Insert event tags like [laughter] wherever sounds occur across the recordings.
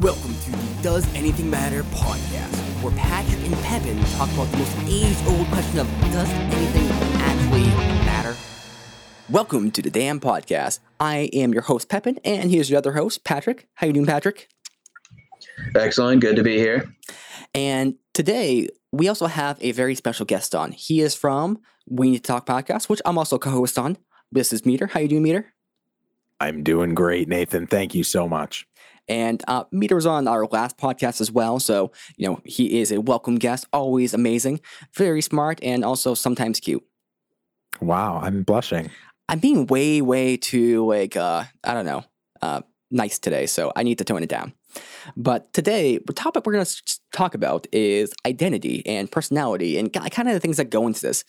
Welcome to the Does Anything Matter podcast, where Patrick and Pepin talk about the most age-old question of Does anything actually matter? Welcome to the damn podcast. I am your host Pepin, and here's your other host Patrick. How you doing, Patrick? Excellent. Good to be here. And today we also have a very special guest on. He is from We Need to Talk podcast, which I'm also co-host on. This is Meter. How you doing, Meter? I'm doing great, Nathan. Thank you so much. And uh, Meter was on our last podcast as well. So, you know, he is a welcome guest, always amazing, very smart, and also sometimes cute. Wow, I'm blushing. I'm being way, way too, like, uh, I don't know, uh, nice today. So I need to tone it down. But today, the topic we're going to talk about is identity and personality and kind of the things that go into this.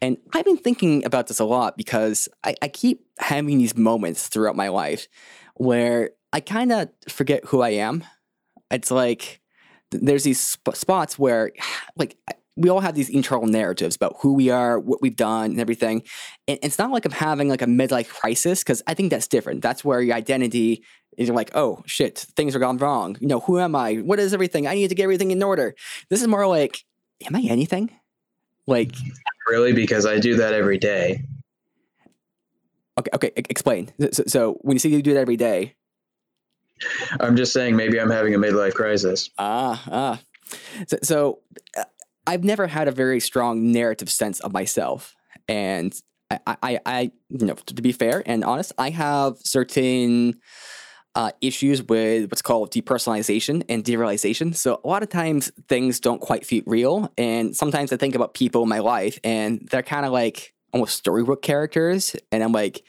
And I've been thinking about this a lot because I, I keep having these moments throughout my life where I kind of forget who I am. It's like there's these sp- spots where, [sighs] like, we all have these internal narratives about who we are, what we've done, and everything. And it's not like I'm having like a midlife crisis because I think that's different. That's where your identity is like, oh shit, things are gone wrong. You know, who am I? What is everything? I need to get everything in order. This is more like, am I anything? Like, really? Because I do that every day. Okay, okay, explain. So, so when you say you do that every day, I'm just saying maybe I'm having a midlife crisis. Ah, ah. So, so uh, I've never had a very strong narrative sense of myself, and I, I, I, you know, to be fair and honest, I have certain uh, issues with what's called depersonalization and derealization. So a lot of times things don't quite feel real, and sometimes I think about people in my life, and they're kind of like almost storybook characters, and I'm like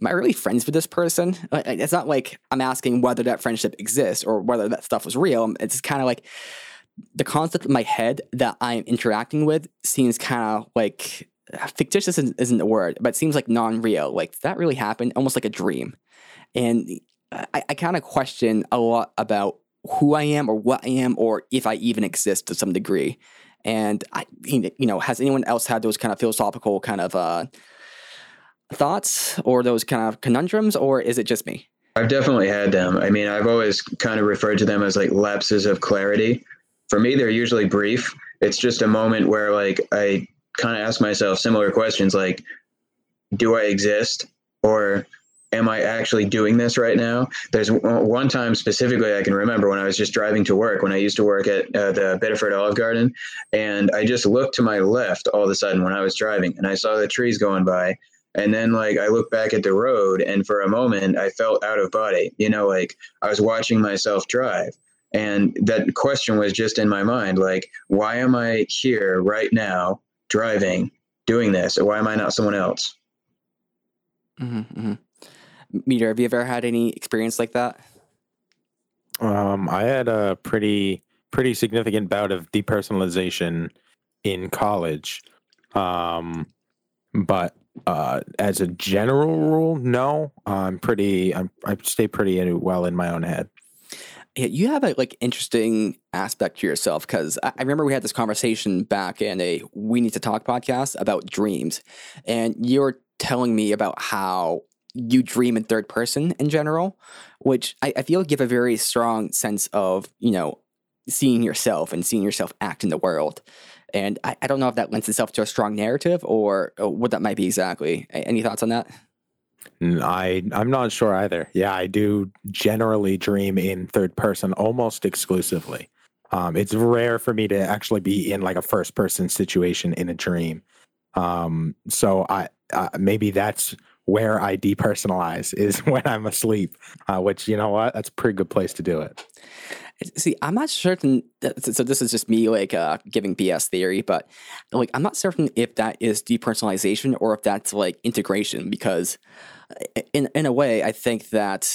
am I really friends with this person? It's not like I'm asking whether that friendship exists or whether that stuff was real. It's kind of like the concept in my head that I'm interacting with seems kind of like fictitious isn't, the word, but it seems like non-real. Like that really happened, almost like a dream. And I, I kind of question a lot about who I am or what I am or if I even exist to some degree. And I, you know, has anyone else had those kind of philosophical kind of uh, thoughts or those kind of conundrums, or is it just me? I've definitely had them. I mean, I've always kind of referred to them as like lapses of clarity. For me, they're usually brief. It's just a moment where like I kind of ask myself similar questions like, do I exist? Or am I actually doing this right now? There's one time specifically I can remember when I was just driving to work when I used to work at uh, the Biddeford Olive Garden, and I just looked to my left all of a sudden when I was driving, and I saw the trees going by, and then like I look back at the road and for a moment I felt out of body. You know, like I was watching myself drive. And that question was just in my mind, like, why am I here right now driving, doing this? Or why am I not someone else? Mm-hmm, mm-hmm. Meter, have you ever had any experience like that? Um, I had a pretty pretty significant bout of depersonalization in college. Um, but uh, as a general rule, no. I'm pretty. I'm, I stay pretty well in my own head. Yeah, you have a like interesting aspect to yourself because I, I remember we had this conversation back in a We Need to Talk podcast about dreams, and you're telling me about how you dream in third person in general, which I, I feel give a very strong sense of you know seeing yourself and seeing yourself act in the world. And I, I don't know if that lends itself to a strong narrative or, or what that might be exactly. Any thoughts on that? I I'm not sure either. Yeah, I do generally dream in third person almost exclusively. Um, it's rare for me to actually be in like a first person situation in a dream. Um, so I uh, maybe that's where I depersonalize is [laughs] when I'm asleep. Uh, which you know what, that's a pretty good place to do it. See, I'm not certain. That, so this is just me like uh, giving BS theory, but like I'm not certain if that is depersonalization or if that's like integration. Because in in a way, I think that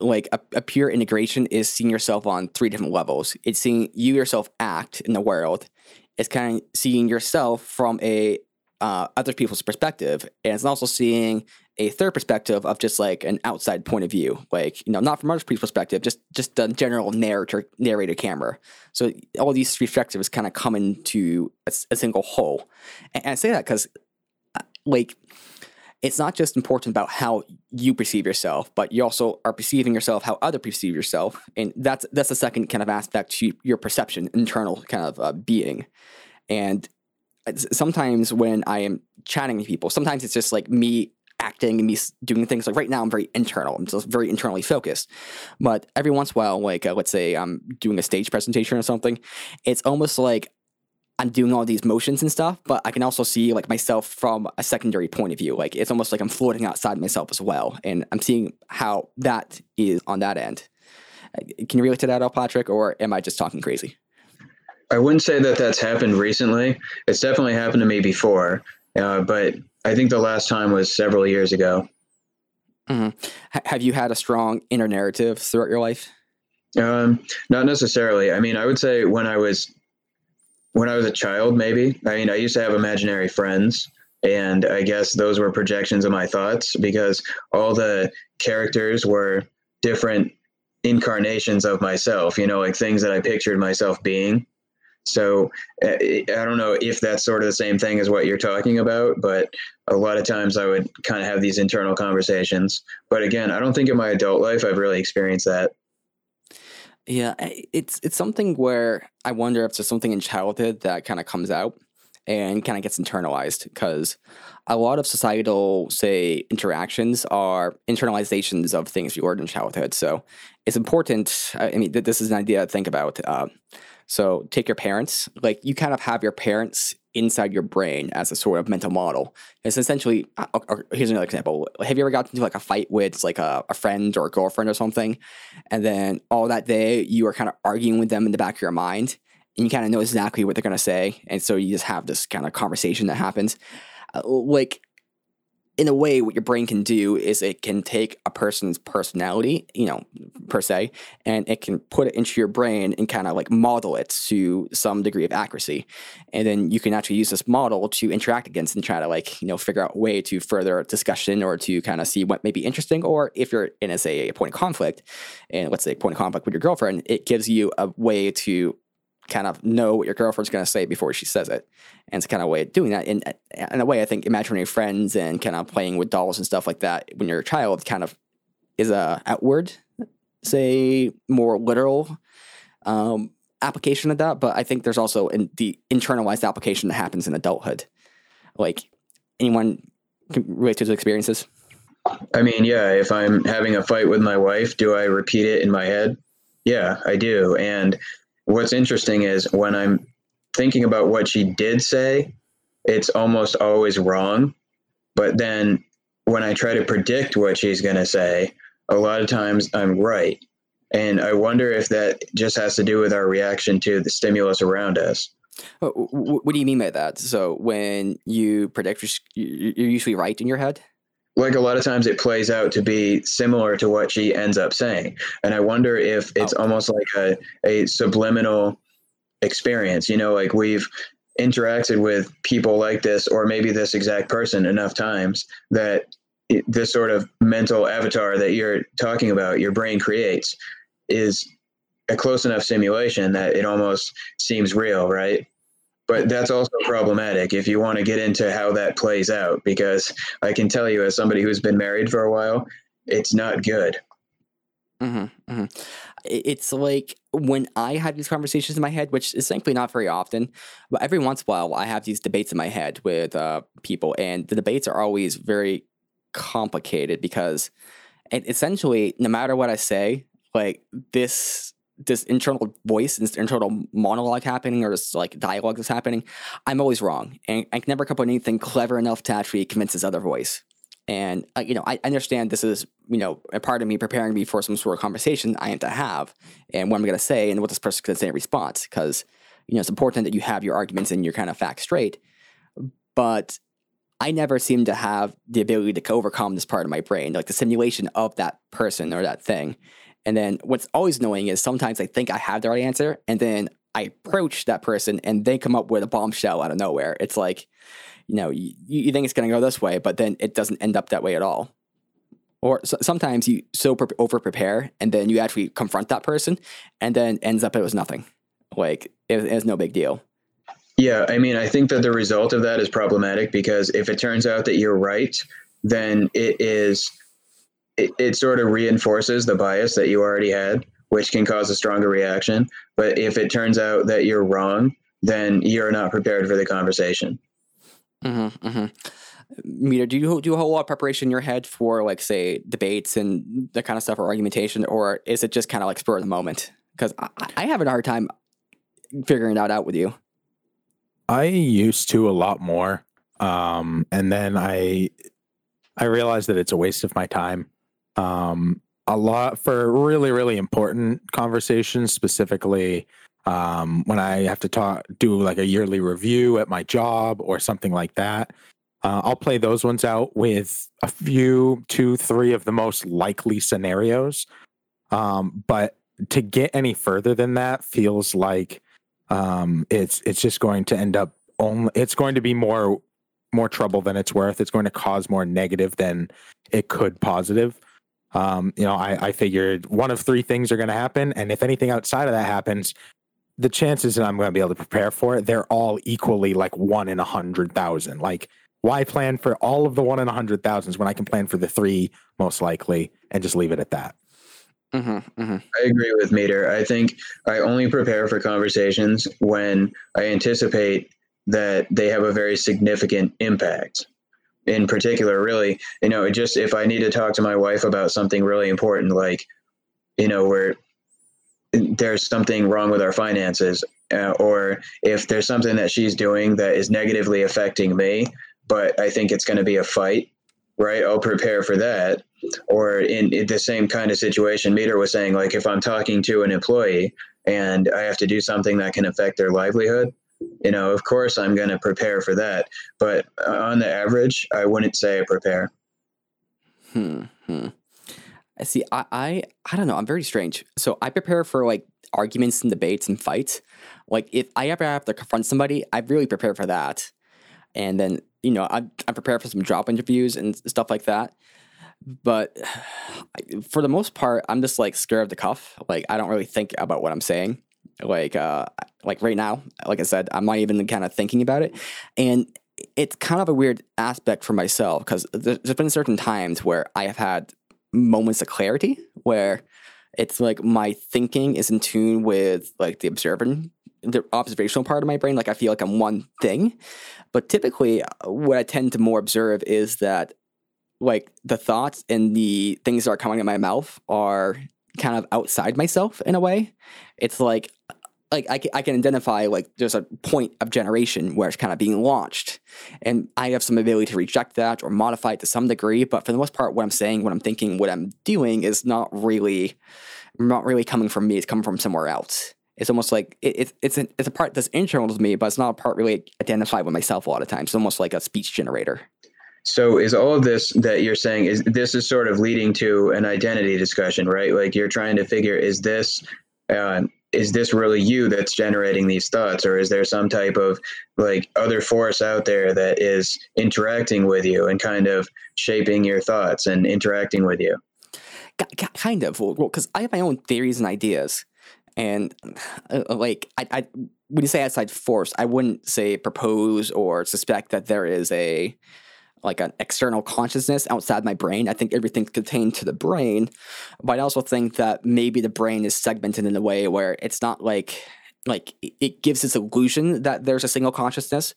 like a, a pure integration is seeing yourself on three different levels. It's seeing you yourself act in the world. It's kind of seeing yourself from a uh, other people's perspective, and it's also seeing a third perspective of just like an outside point of view, like you know, not from people's perspective, just just the general narrator narrator camera. So all these three perspectives kind of come into a, a single whole, and, I say that because, uh, like, it's not just important about how you perceive yourself, but you also are perceiving yourself how other perceive yourself, and that's that's the second kind of aspect to your perception, internal kind of uh, being. And sometimes when I am chatting to people, sometimes it's just like me acting and me doing things like right now I'm very internal. I'm just very internally focused. But every once in a while, like uh, let's say I'm doing a stage presentation or something, it's almost like I'm doing all these motions and stuff, but I can also see like myself from a secondary point of view. Like it's almost like I'm floating outside myself as well, and I'm seeing how that is on that end. Uh, can you relate to that, all, Patrick, or am I just talking crazy? I wouldn't say that that's happened recently. It's definitely happened to me before, uh, but I think the last time was several years ago. Mm-hmm. H- have you had a strong inner narrative throughout your life? Um, not necessarily. I mean, I would say when I was when I was a child, maybe. I mean, I used to have imaginary friends, and I guess those were projections of my thoughts because all the characters were different incarnations of myself, you know, like things that I pictured myself being. So eh, I don't know if that's sort of the same thing as what you're talking about, but a lot of times I would kind of have these internal conversations. But again, I don't think in my adult life I've really experienced that. Yeah, it's it's something where I wonder if there's something in childhood that kind of comes out and kind of gets internalized because a lot of societal, say, interactions are internalizations of things we learned in childhood. So it's important. I mean, this is an idea to think about. Uh, so take your parents, like you kind of have your parents inside your brain as a sort of mental model. It's essentially, uh, uh, here's another example. Have you ever gotten into like a fight with like a, a friend or a girlfriend or something? And then all that day you are kind of arguing with them in the back of your mind and you kind of know exactly what they're going to say. And so you just have this kind of conversation that happens. Uh, like in a way, what your brain can do is it can take a person's personality, you know, per se, and it can put it into your brain and kind of like model it to some degree of accuracy. And then you can actually use this model to interact against and try to like, you know, figure out a way to further discussion or to kind of see what may be interesting. Or if you're in a say a point of conflict, and let's say point of conflict with your girlfriend, it gives you a way to kind of know what your girlfriend's going to say before she says it. And it's kind of way of doing that. In, in a way, I think imagining friends and kind of playing with dolls and stuff like that when you're a child kind of is a outward, say, more literal um, application of that. But I think there's also in the internalized application that happens in adulthood. Like anyone can relate to those experiences? I mean, yeah, if I'm having a fight with my wife, do I repeat it in my head? Yeah, I do. And what's interesting is when I'm thinking about what she did say, it's almost always wrong. But then when I try to predict what she's going to say, a lot of times I'm right. And I wonder if that just has to do with our reaction to the stimulus around us. Oh, what do you mean by that? So when you predict, you're usually right in your head? Like a lot of times it plays out to be similar to what she ends up saying and i wonder if it's oh. almost like a, a subliminal experience you know like we've interacted with people like this or maybe this exact person enough times that it, this sort of mental avatar that you're talking about your brain creates is a close enough simulation that it almost seems real right but that's also problematic if you want to get into how that plays out because i can tell you as somebody who's been married for a while it's not good mm-hmm, mm-hmm. it's like when i have these conversations in my head which is thankfully not very often but every once in a while i have these debates in my head with uh, people and the debates are always very complicated because essentially no matter what i say like this this internal voice, this internal monologue happening, or this like dialogue that's happening, I'm always wrong, and I can never come up with anything clever enough to actually convince this other voice. And uh, you know, I understand this is you know a part of me preparing me for some sort of conversation I am to have, and what I'm going to say, and what this person's going to say in response, because you know it's important that you have your arguments and your kind of facts straight. But I never seem to have the ability to overcome this part of my brain, like the simulation of that person or that thing. And then what's always annoying is sometimes I think I have the right answer, and then I approach that person and they come up with a bombshell out of nowhere. It's like, you know, you, you think it's going to go this way, but then it doesn't end up that way at all. Or so, sometimes you so pre- over prepare and then you actually confront that person, and then ends up it was nothing. Like it, it was no big deal. Yeah, I mean, I think that the result of that is problematic because if it turns out that you're right, then it is it, it sort of reinforces the bias that you already had, which can cause a stronger reaction. But if it turns out that you're wrong, then you're not prepared for the conversation. Mm-hmm, mm-hmm. Meter, do you do a whole lot of preparation in your head for like say debates and that kind of stuff or argumentation, or is it just kind of like spur of the moment? Because I, I have a hard time figuring that out with you. I used to a lot more, um, and then I I realized that it's a waste of my time. Um, a lot for really really important conversations, specifically um, when I have to talk do like a yearly review at my job or something like that. Uh, I'll play those ones out with a few, two, three of the most likely scenarios. Um, but to get any further than that feels like um, it's it's just going to end up only. It's going to be more more trouble than it's worth. It's going to cause more negative than it could positive. Um, you know, I, I figured one of three things are going to happen, and if anything outside of that happens, the chances that I'm going to be able to prepare for it, they're all equally like one in a hundred thousand. Like, why plan for all of the one in a hundred thousands when I can plan for the three most likely and just leave it at that? Mm-hmm, mm-hmm. I agree with Meter. I think I only prepare for conversations when I anticipate that they have a very significant impact. In particular, really, you know, just if I need to talk to my wife about something really important, like, you know, where there's something wrong with our finances, uh, or if there's something that she's doing that is negatively affecting me, but I think it's going to be a fight, right? I'll prepare for that. Or in, in the same kind of situation, Meter was saying, like, if I'm talking to an employee and I have to do something that can affect their livelihood, you know, of course I'm going to prepare for that. But on the average, I wouldn't say I prepare. Hmm. hmm. I see. I, I I don't know. I'm very strange. So I prepare for like arguments and debates and fights. Like if I ever have to confront somebody, I really prepare for that. And then you know I I prepare for some job interviews and stuff like that. But [sighs] for the most part, I'm just like scared of the cuff. Like I don't really think about what I'm saying. Like uh like right now, like I said, I'm not even kind of thinking about it. And it's kind of a weird aspect for myself because there's been certain times where I have had moments of clarity where it's like my thinking is in tune with like the observing the observational part of my brain like i feel like i'm one thing but typically what i tend to more observe is that like the thoughts and the things that are coming of my mouth are kind of outside myself in a way. It's like like I, I can identify like there's a point of generation where it's kind of being launched. And i have some ability to reject that or modify it to some degree but for the most part what i'm saying what i'm thinking what i'm doing is not really not really coming from me it's coming from somewhere else. It's almost like it, it, it's, a, it's a part that's internal to me but it's not a part really identified with myself a lot of times. It's almost like a speech generator so is all of this that you're saying is this is sort of leading to an identity discussion right? Like you're trying to figure is this uh, is this really you that's generating these thoughts? Or is there some type of like other force out there that is interacting with you and kind of shaping your thoughts and interacting with you? Kind of. Well because i have my own theories and ideas. And uh, like I, I when you say outside force i wouldn't say propose or suspect that there is a like an external consciousness outside my brain. I think everything's contained to the brain, but I also think that maybe the brain is segmented in a way where it's not like like it gives this illusion that there's a single consciousness,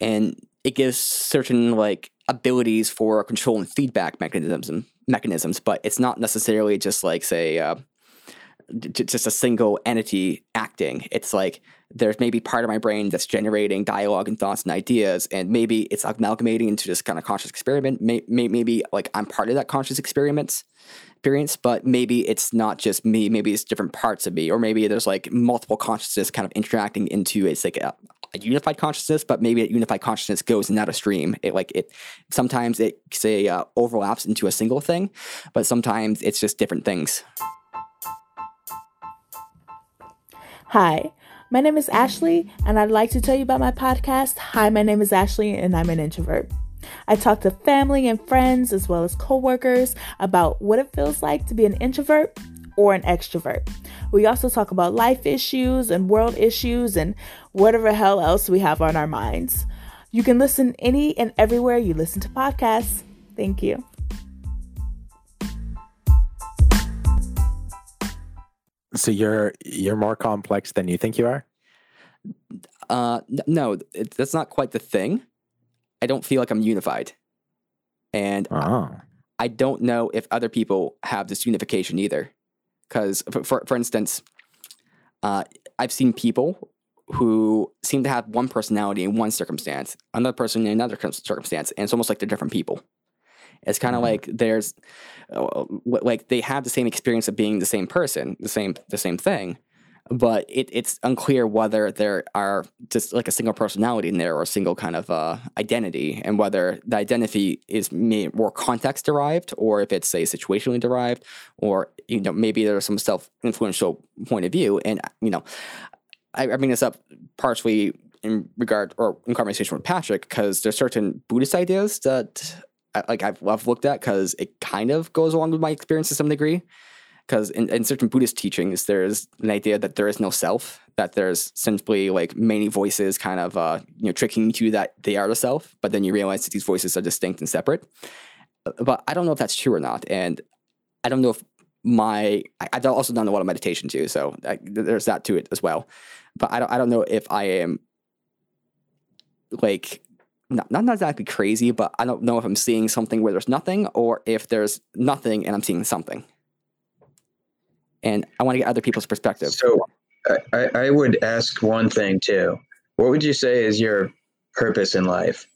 and it gives certain like abilities for control and feedback mechanisms and mechanisms, but it's not necessarily just like say. Uh, just a single entity acting. It's like there's maybe part of my brain that's generating dialogue and thoughts and ideas, and maybe it's amalgamating into this kind of conscious experiment. Maybe, maybe like I'm part of that conscious experiment experience, but maybe it's not just me. Maybe it's different parts of me, or maybe there's like multiple consciousness kind of interacting into it's like a, a unified consciousness, but maybe a unified consciousness goes not a stream. It like it sometimes it say uh, overlaps into a single thing, but sometimes it's just different things. Hi, my name is Ashley, and I'd like to tell you about my podcast. Hi, my name is Ashley, and I'm an introvert. I talk to family and friends, as well as coworkers, about what it feels like to be an introvert or an extrovert. We also talk about life issues and world issues and whatever hell else we have on our minds. You can listen any and everywhere you listen to podcasts. Thank you. So you're you're more complex than you think you are. Uh, no, it, that's not quite the thing. I don't feel like I'm unified, and Oh, I don't know if other people have this unification either. Because, for, for, for instance, uh, I've seen people who seem to have one personality in one circumstance, another person in another circumstance, and it's almost like they're different people. It's kind of Mhm. like there's, uh, like they have the same experience of being the same person, the same the same thing, but it, it's unclear whether there are just like a single personality in there or a single kind of uh, identity, and whether the identity is more context derived or if it's say situationally derived, or you know maybe there's some self influential point of view. And you know, I, I bring this up partially in regard or in conversation with Patrick because there's certain Buddhist ideas that like I've, I've looked at because it kind of goes along with my experience to some degree because in, in certain Buddhist teachings, there's an idea that there is no self, that there's simply like many voices kind of uh, you know tricking you that they are the self, but then you realize that these voices are distinct and separate. Uh, But I don't know if that's true or not, and I don't know if my I, I also done a lot of meditation too, so I, there's that to it as well. But I don't I don't know if I am like not, not exactly crazy, but I don't know if I'm seeing something where there's nothing or if there's nothing and I'm seeing something and I want to get other people's perspective. So I, I would ask one thing too. What would you say is your purpose in life?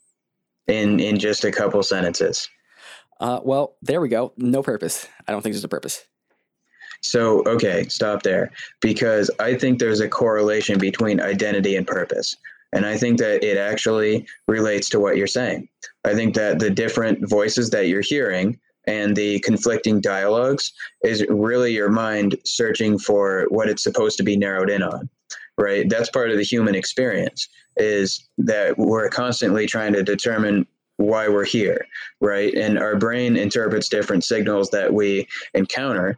In in just a couple sentences. Uh, well, there we go. No purpose. I don't think there's a purpose. So okay, stop there. Because I think there's a correlation between identity and purpose. And I think that it actually relates to what you're saying. I think that the different voices that you're hearing and the conflicting dialogues is really your mind searching for what it's supposed to be narrowed in on right that's part of the human experience is that we're constantly trying to determine why we're here right and our brain interprets different signals that we encounter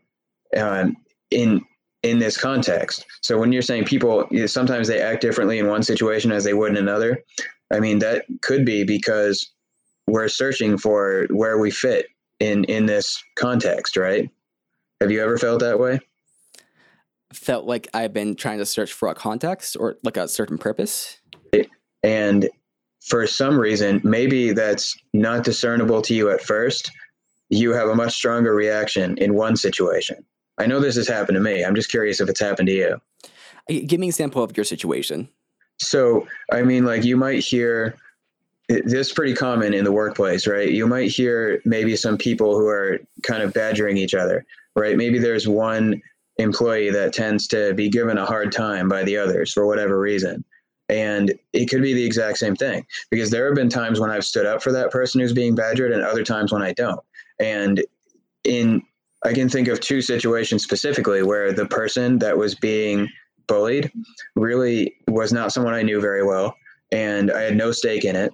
um, in in this context. So when you're saying people you know, sometimes they act differently in one situation as they would in another i mean that could be because we're searching for where we fit in in this context right? Have you ever felt that way? Felt like I've been trying to search for a context or like a certain purpose. and for some reason maybe that's not discernible to you at first you have a much stronger reaction in one situation i know this has happened to me. I'm just curious if it's happened to you. Give me an example of your situation. so i mean like you might hear this is pretty common in the workplace right? You might hear maybe some people who are kind of badgering each other right? Maybe there's one employee that tends to be given a hard time by the others for whatever reason. And it could be the exact same thing because there have been times when i've stood up for that person who's being badgered and other times when i don't. And in i can think of two situations specifically where the person that was being bullied really was not someone i knew very well and i had no stake in it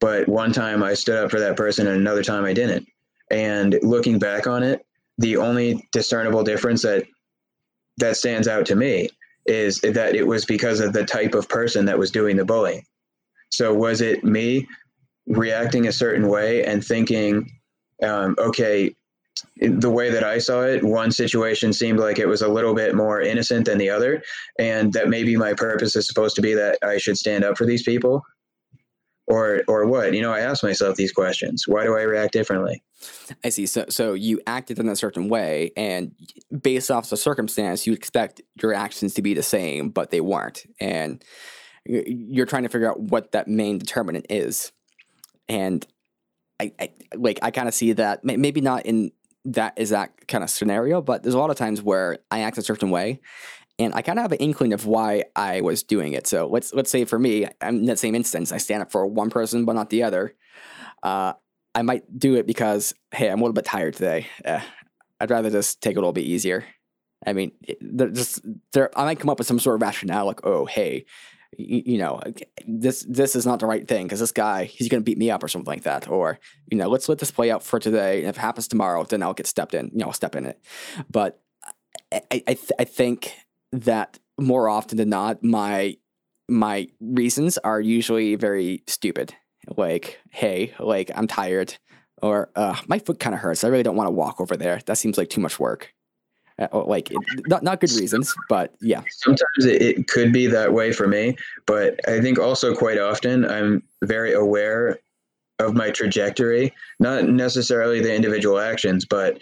but one time i stood up for that person and another time i didn't and looking back on it the only discernible difference that that stands out to me is that it was because of the type of person that was doing the bullying. So was it me reacting a certain way and thinking, um, okay, the way that I saw it, one situation seemed like it was a little bit more innocent than the other, and that maybe my purpose is supposed to be that I should stand up for these people, or or what? You know, I ask myself these questions. Why do I react differently? I see. So, so you acted in a certain way, and based off the circumstance, you expect your actions to be the same, but they weren't, and you're trying to figure out what that main determinant is. And I, I like, I kind of see that maybe not in that kind of scenario, but there's a lot of times where I act a certain way, and I kind of have an inkling of why I was doing it. So let's let's say for me, I'm in that same instance, I stand up for one person but not the other. Uh, I might do it because hey, I'm a little bit tired today. Uh, I'd rather just take it a little bit easier. I mean, just. I might come up with some sort of rationale like, oh, hey, you, you know, this this is not the right thing because this guy he's going to beat me up or something like that. Or you know, let's let this play out for today. And if it happens tomorrow, then I'll get stepped in. You know, I'll step in it. But I I, th- I think that more often than not, my my reasons are usually very stupid. Like, hey, like I'm tired. or uh, my foot kind of hurts. I really don't want to walk over there. That seems like too much work. Uh, oh, like not not good reasons, but yeah. Sometimes it, it could be that way for me, but I think also quite often I'm very aware of my trajectory, not necessarily the individual actions, but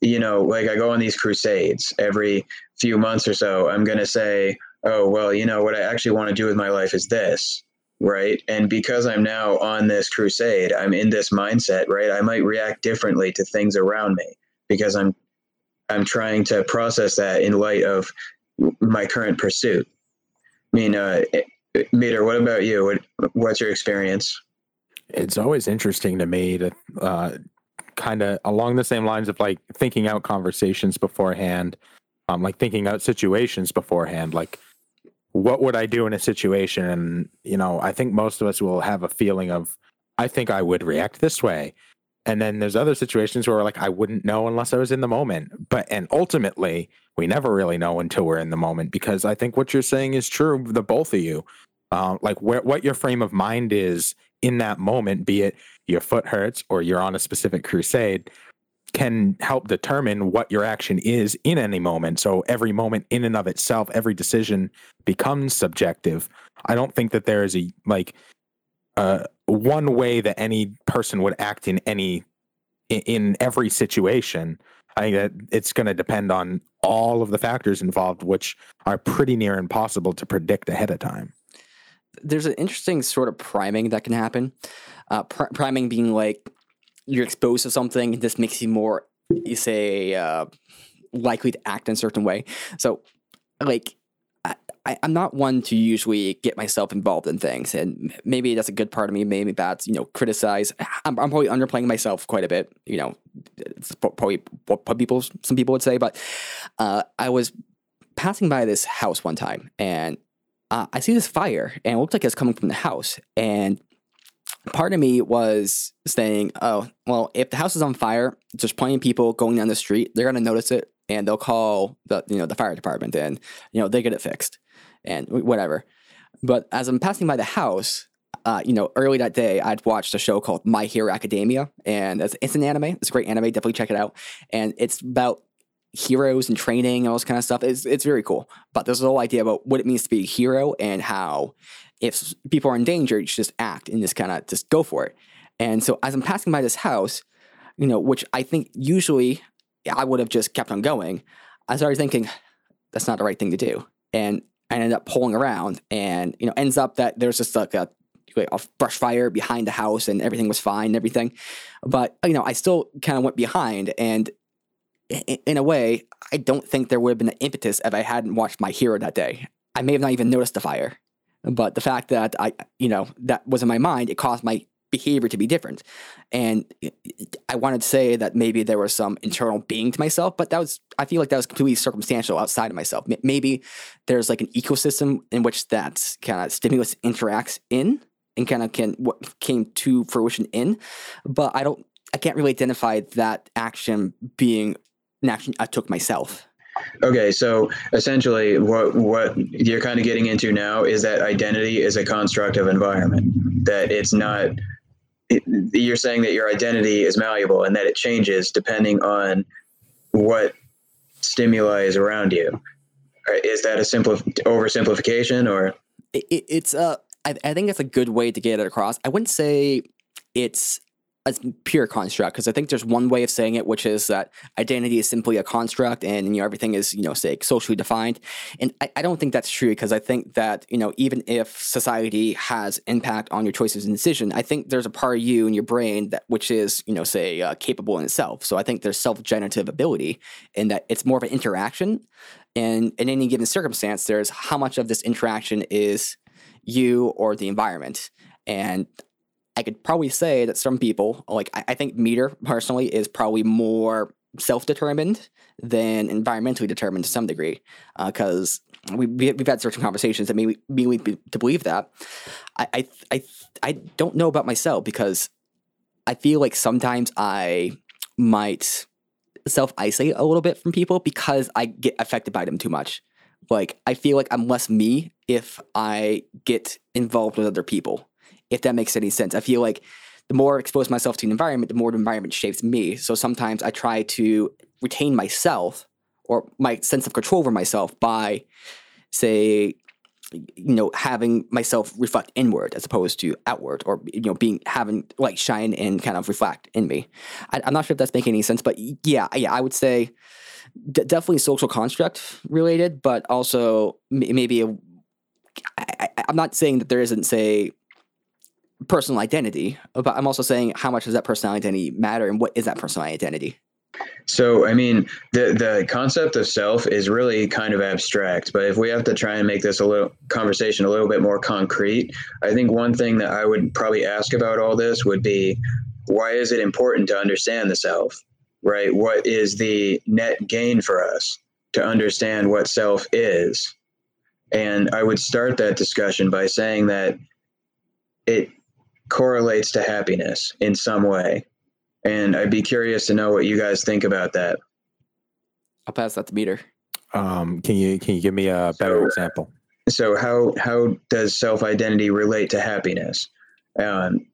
you know, like I go on these crusades every few months or so. I'm going to say, oh, well, you know, what I actually want to do with my life is this, right? And because I'm now on this crusade, I'm in this mindset, right? I might react differently to things around me because I'm I'm trying to process that in light of my current pursuit. I mean, uh, Meter, what about you? What, what's your experience? It's always interesting to me to uh, kind of along the same lines of like thinking out conversations beforehand, um, like thinking out situations beforehand, like what would I do in a situation? And, you know, I think most of us will have a feeling of, I think I would react this way. And then there's other situations where like I wouldn't know unless I was in the moment. But and ultimately, we never really know until we're in the moment because I think what you're saying is true. The both of you, uh, like where, what your frame of mind is in that moment, be it your foot hurts or you're on a specific crusade, can help determine what your action is in any moment. So every moment in and of itself, every decision becomes subjective. I don't think that there is a like uh, one way that any person would act in any in every situation. I think that it's going to depend on all of the factors involved, which are pretty near impossible to predict ahead of time. There's an interesting sort of priming that can happen. Uh, pr- priming being like you're exposed to something, and this makes you more, you say, uh, likely to act in a certain way. So, like, I, am not one to usually get myself involved in things, and maybe that's a good part of me. Maybe that's you know criticize. I'm, I'm probably underplaying myself quite a bit. You know, it's probably what people some people would say, but uh, I was passing by this house one time, and uh, I see this fire, and it looked like it's coming from the house, and part of me was saying, "Oh, well, if the house is on fire, there's plenty of people going down the street. They're gonna notice it, and they'll call the you know the fire department, and you know they get it fixed." And whatever. But as I'm passing by the house, uh, you know, early that day, I'd watched a show called My Hero Academia, and it's, it's an anime. It's a great anime. Definitely check it out. And it's about heroes and training and all this kind of stuff. It's, it's very cool. But there's a whole idea about what it means to be a hero and how if people are in danger, you should just act and just kind of just go for it. And so as I'm passing by this house, you know, which I think usually I would have just kept on going, I started thinking, that's not the right thing to do. And and ended up pulling around. And you know ends up that there's just like a a brush fire behind the house and everything was fine and everything. But you know i still kind of went behind. And in a way i don't think there would have been an impetus if i hadn't watched my hero that day. I may have not even noticed the fire but the fact that i you know that was in my mind it caused my behavior to be different. And eh, eh, I wanted to say that maybe there was some internal being to myself, but that was, I feel like that was completely circumstantial outside of myself. Maybe there's like an ecosystem in which that kind of stimulus interacts in and kind of can, what came to fruition in, but I don't, I can't really identify that action being an action I took myself. Okay, so essentially, what what you're kind of getting into now is that identity is a construct of environment. That it's not you're saying that your identity is malleable and that it changes depending on what stimuli is around you. Uh, is that a simple oversimplification or? It, it's a. I, I think it's a good way to get it across. I wouldn't say it's a pure construct because I think there's one way of saying it, which is that identity is simply a construct and you know everything is you know say socially defined, and I, I don't think that's true because I think that you know even if society has impact on your choices and decision, I think there's a part of you in your brain that which is you know say uh, capable in itself. So I think there's self-generative ability in that it's more of an interaction, and in any given circumstance, there's how much of this interaction is you or the environment. And I could probably say that some people, like I, I think meter personally, is probably more self-determined than environmentally determined to some degree, because uh, we, we have had certain conversations that made me, me to believe that. I, I I I don't know about myself because I feel like sometimes I might self isolate a little bit from people because I get affected by them too much. Like I feel like I'm less me if I get involved with other people if that makes any sense. I feel like the more I expose myself to an environment, the more the environment shapes me. So sometimes I try to retain myself or my sense of control over myself by, say, you know, having myself reflect inward as opposed to outward, or you know, being having light shine and kind of reflect in me. I, am not sure if that's making any sense, but yeah, yeah, I would say d- definitely social construct related, but also m- maybe a. I, I, I'm not saying that there isn't, say, personal identity, but I'm also saying how much does that personal identity matter, and what is that personal identity? So, I mean, the the concept of self is really kind of abstract, but if we have to try and make this a little conversation a little bit more concrete, I think one thing that I would probably ask about all this would be why is it important to understand the self? Right? What is the net gain for us to understand what self is? And I would start that discussion by saying that it correlates to happiness in some way and I'd be curious to know what you guys think about that. I'll pass that to Peter. Um, can you can you give me a better so, example? So how how does self identity relate to happiness? Um,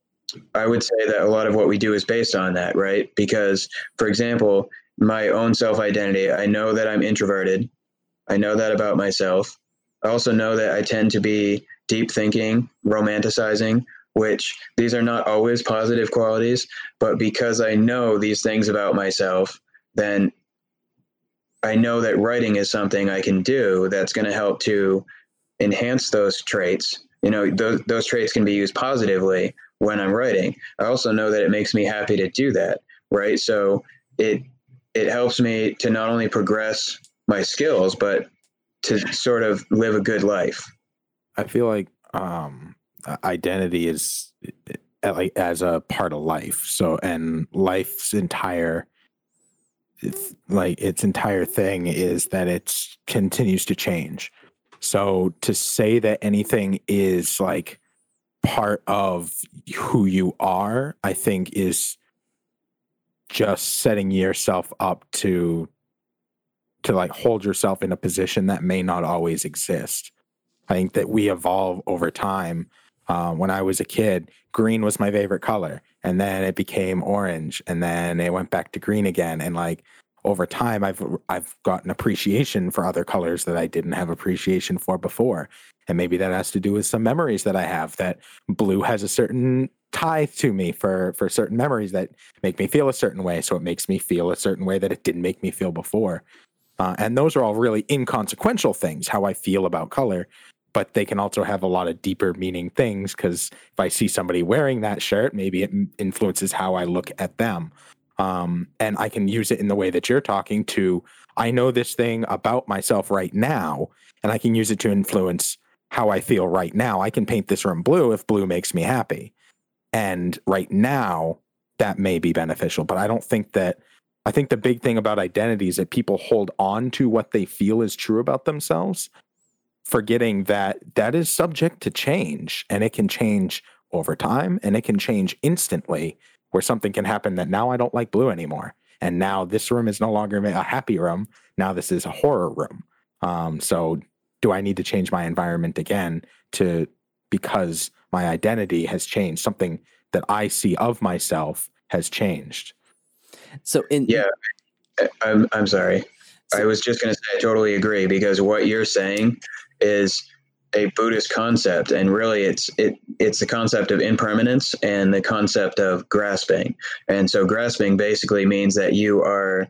I would say that a lot of what we do is based on that, right? Because, for example, my own self identity, I know that I'm introverted. I know that about myself. I also know that I tend to be deep thinking, romanticizing, which these are not always positive qualities, but because I know these things about myself, then I know that writing is something I can do that's going to help to enhance those traits. You know, those, those traits can be used positively when I'm writing. I also know that it makes me happy to do that, right? So it it helps me to not only progress my skills, but to sort of live a good life. I feel like um, Uh, identity is uh, uh, like as a part of life. So and life's entire like its entire thing is that it continues to change. So to say that anything is like part of who you are, I think is just setting yourself up to to like hold yourself in a position that may not always exist. I think that we evolve over time uh, when I was a kid, green was my favorite color. And then it became orange. And then it went back to green again. And like over time, I've I've gotten appreciation for other colors that I didn't have appreciation for before. And maybe that has to do with some memories that I have that blue has a certain tie to me for for certain memories that make me feel a certain way. So it makes me feel a certain way that it didn't make me feel before. Uh, and those are all really inconsequential things, how I feel about color but they can also have a lot of deeper meaning things because if I see somebody wearing that shirt, maybe it influences how I look at them. Um, and I can use it in the way that you're talking to. I know this thing about myself right now, and I can use it to influence how I feel right now. I can paint this room blue if blue makes me happy. And right now, that may be beneficial, but I don't think that. I think the big thing about identity is that people hold on to what they feel is true about themselves forgetting that that is subject to change and it can change over time and it can change instantly where something can happen that now I don't like blue anymore. And now this room is no longer a happy room. Now this is a horror room. Um, so do I need to change my environment again to because my identity has changed? Something that I see of myself has changed. So in yeah, I'm I'm sorry. I was just going to say I totally agree because what you're saying is a Buddhist concept, and really, it's it it's the concept of impermanence and the concept of grasping. And so, grasping basically means that you are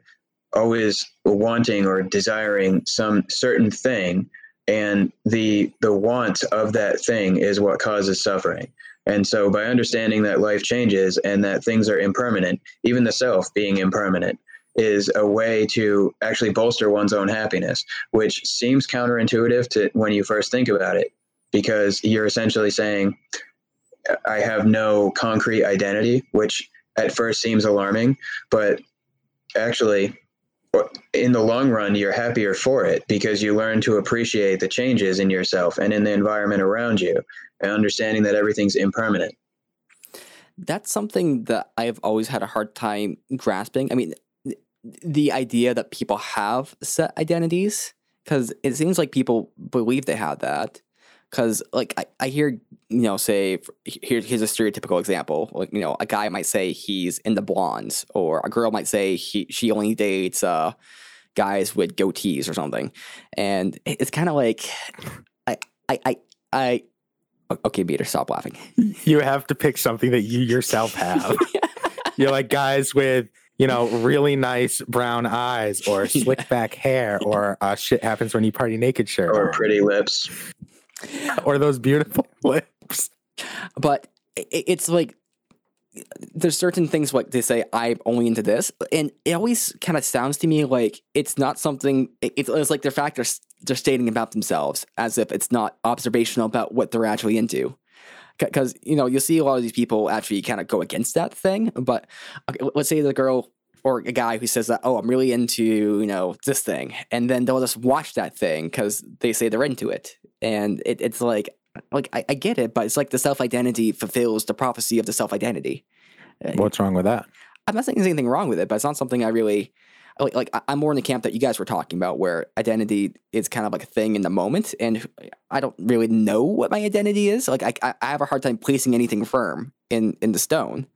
always wanting or desiring some certain thing, and the the want of that thing is what causes suffering. And so, by understanding that life changes and that things are impermanent, even the self being impermanent, is a way to actually bolster one's own happiness, which seems counterintuitive to when you first think about it, because you're essentially saying, I have no concrete identity, which at first seems alarming, but actually, in the long run, you're happier for it because you learn to appreciate the changes in yourself and in the environment around you, and understanding that everything's impermanent. That's something that I've always had a hard time grasping. I mean, the idea that people have set identities because it seems like people believe they have that. Because like I, I hear you know say here, here's a stereotypical example. Like you know a guy might say he's into blondes or a girl might say he she only dates uh guys with goatees or something. And it's kind of like I I I, I okay Peter stop laughing. [laughs] You have to pick something that you yourself have. [laughs] You're like guys with you know really nice brown eyes or [laughs] slick back hair or uh, shit happens when you party naked shirt Or pretty lips. or those beautiful [laughs] lips. but it's like there's certain things like they say i'm only into this and it always kind of sounds to me like it's not something it's, it's like the fact they're, s- they're stating about themselves as if it's not observational about what they're actually into because you know you'll see a lot of these people actually kind of go against that thing but okay, let's say the girl or a guy who says that oh i'm really into you know this thing and then they'll just watch that thing because they say they're into it and it, it's like like I, I get it but it's like the self-identity fulfills the prophecy of the self-identity What's wrong with that? i'm not saying there's anything wrong with it but it's not something i really like, like i'm more in the camp that you guys were talking about where identity is kind of like a thing in the moment and i don't really know what my identity is. Like i, I have a hard time placing anything firm in in the stone.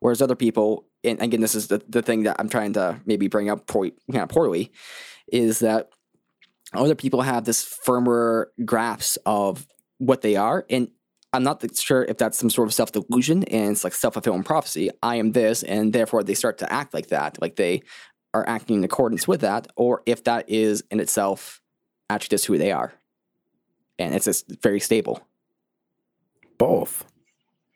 Whereas other people and again this is the, the thing that i'm trying to maybe bring up poor, kind of poorly is that other people have this firmer grasp of what they are. And i'm not sure if that's some sort of self-delusion and it's like self-fulfilling prophecy. I am this and therefore they start to act like that. Like they are acting in accordance with that or if that is in itself actually just who they are and it's just very stable Both.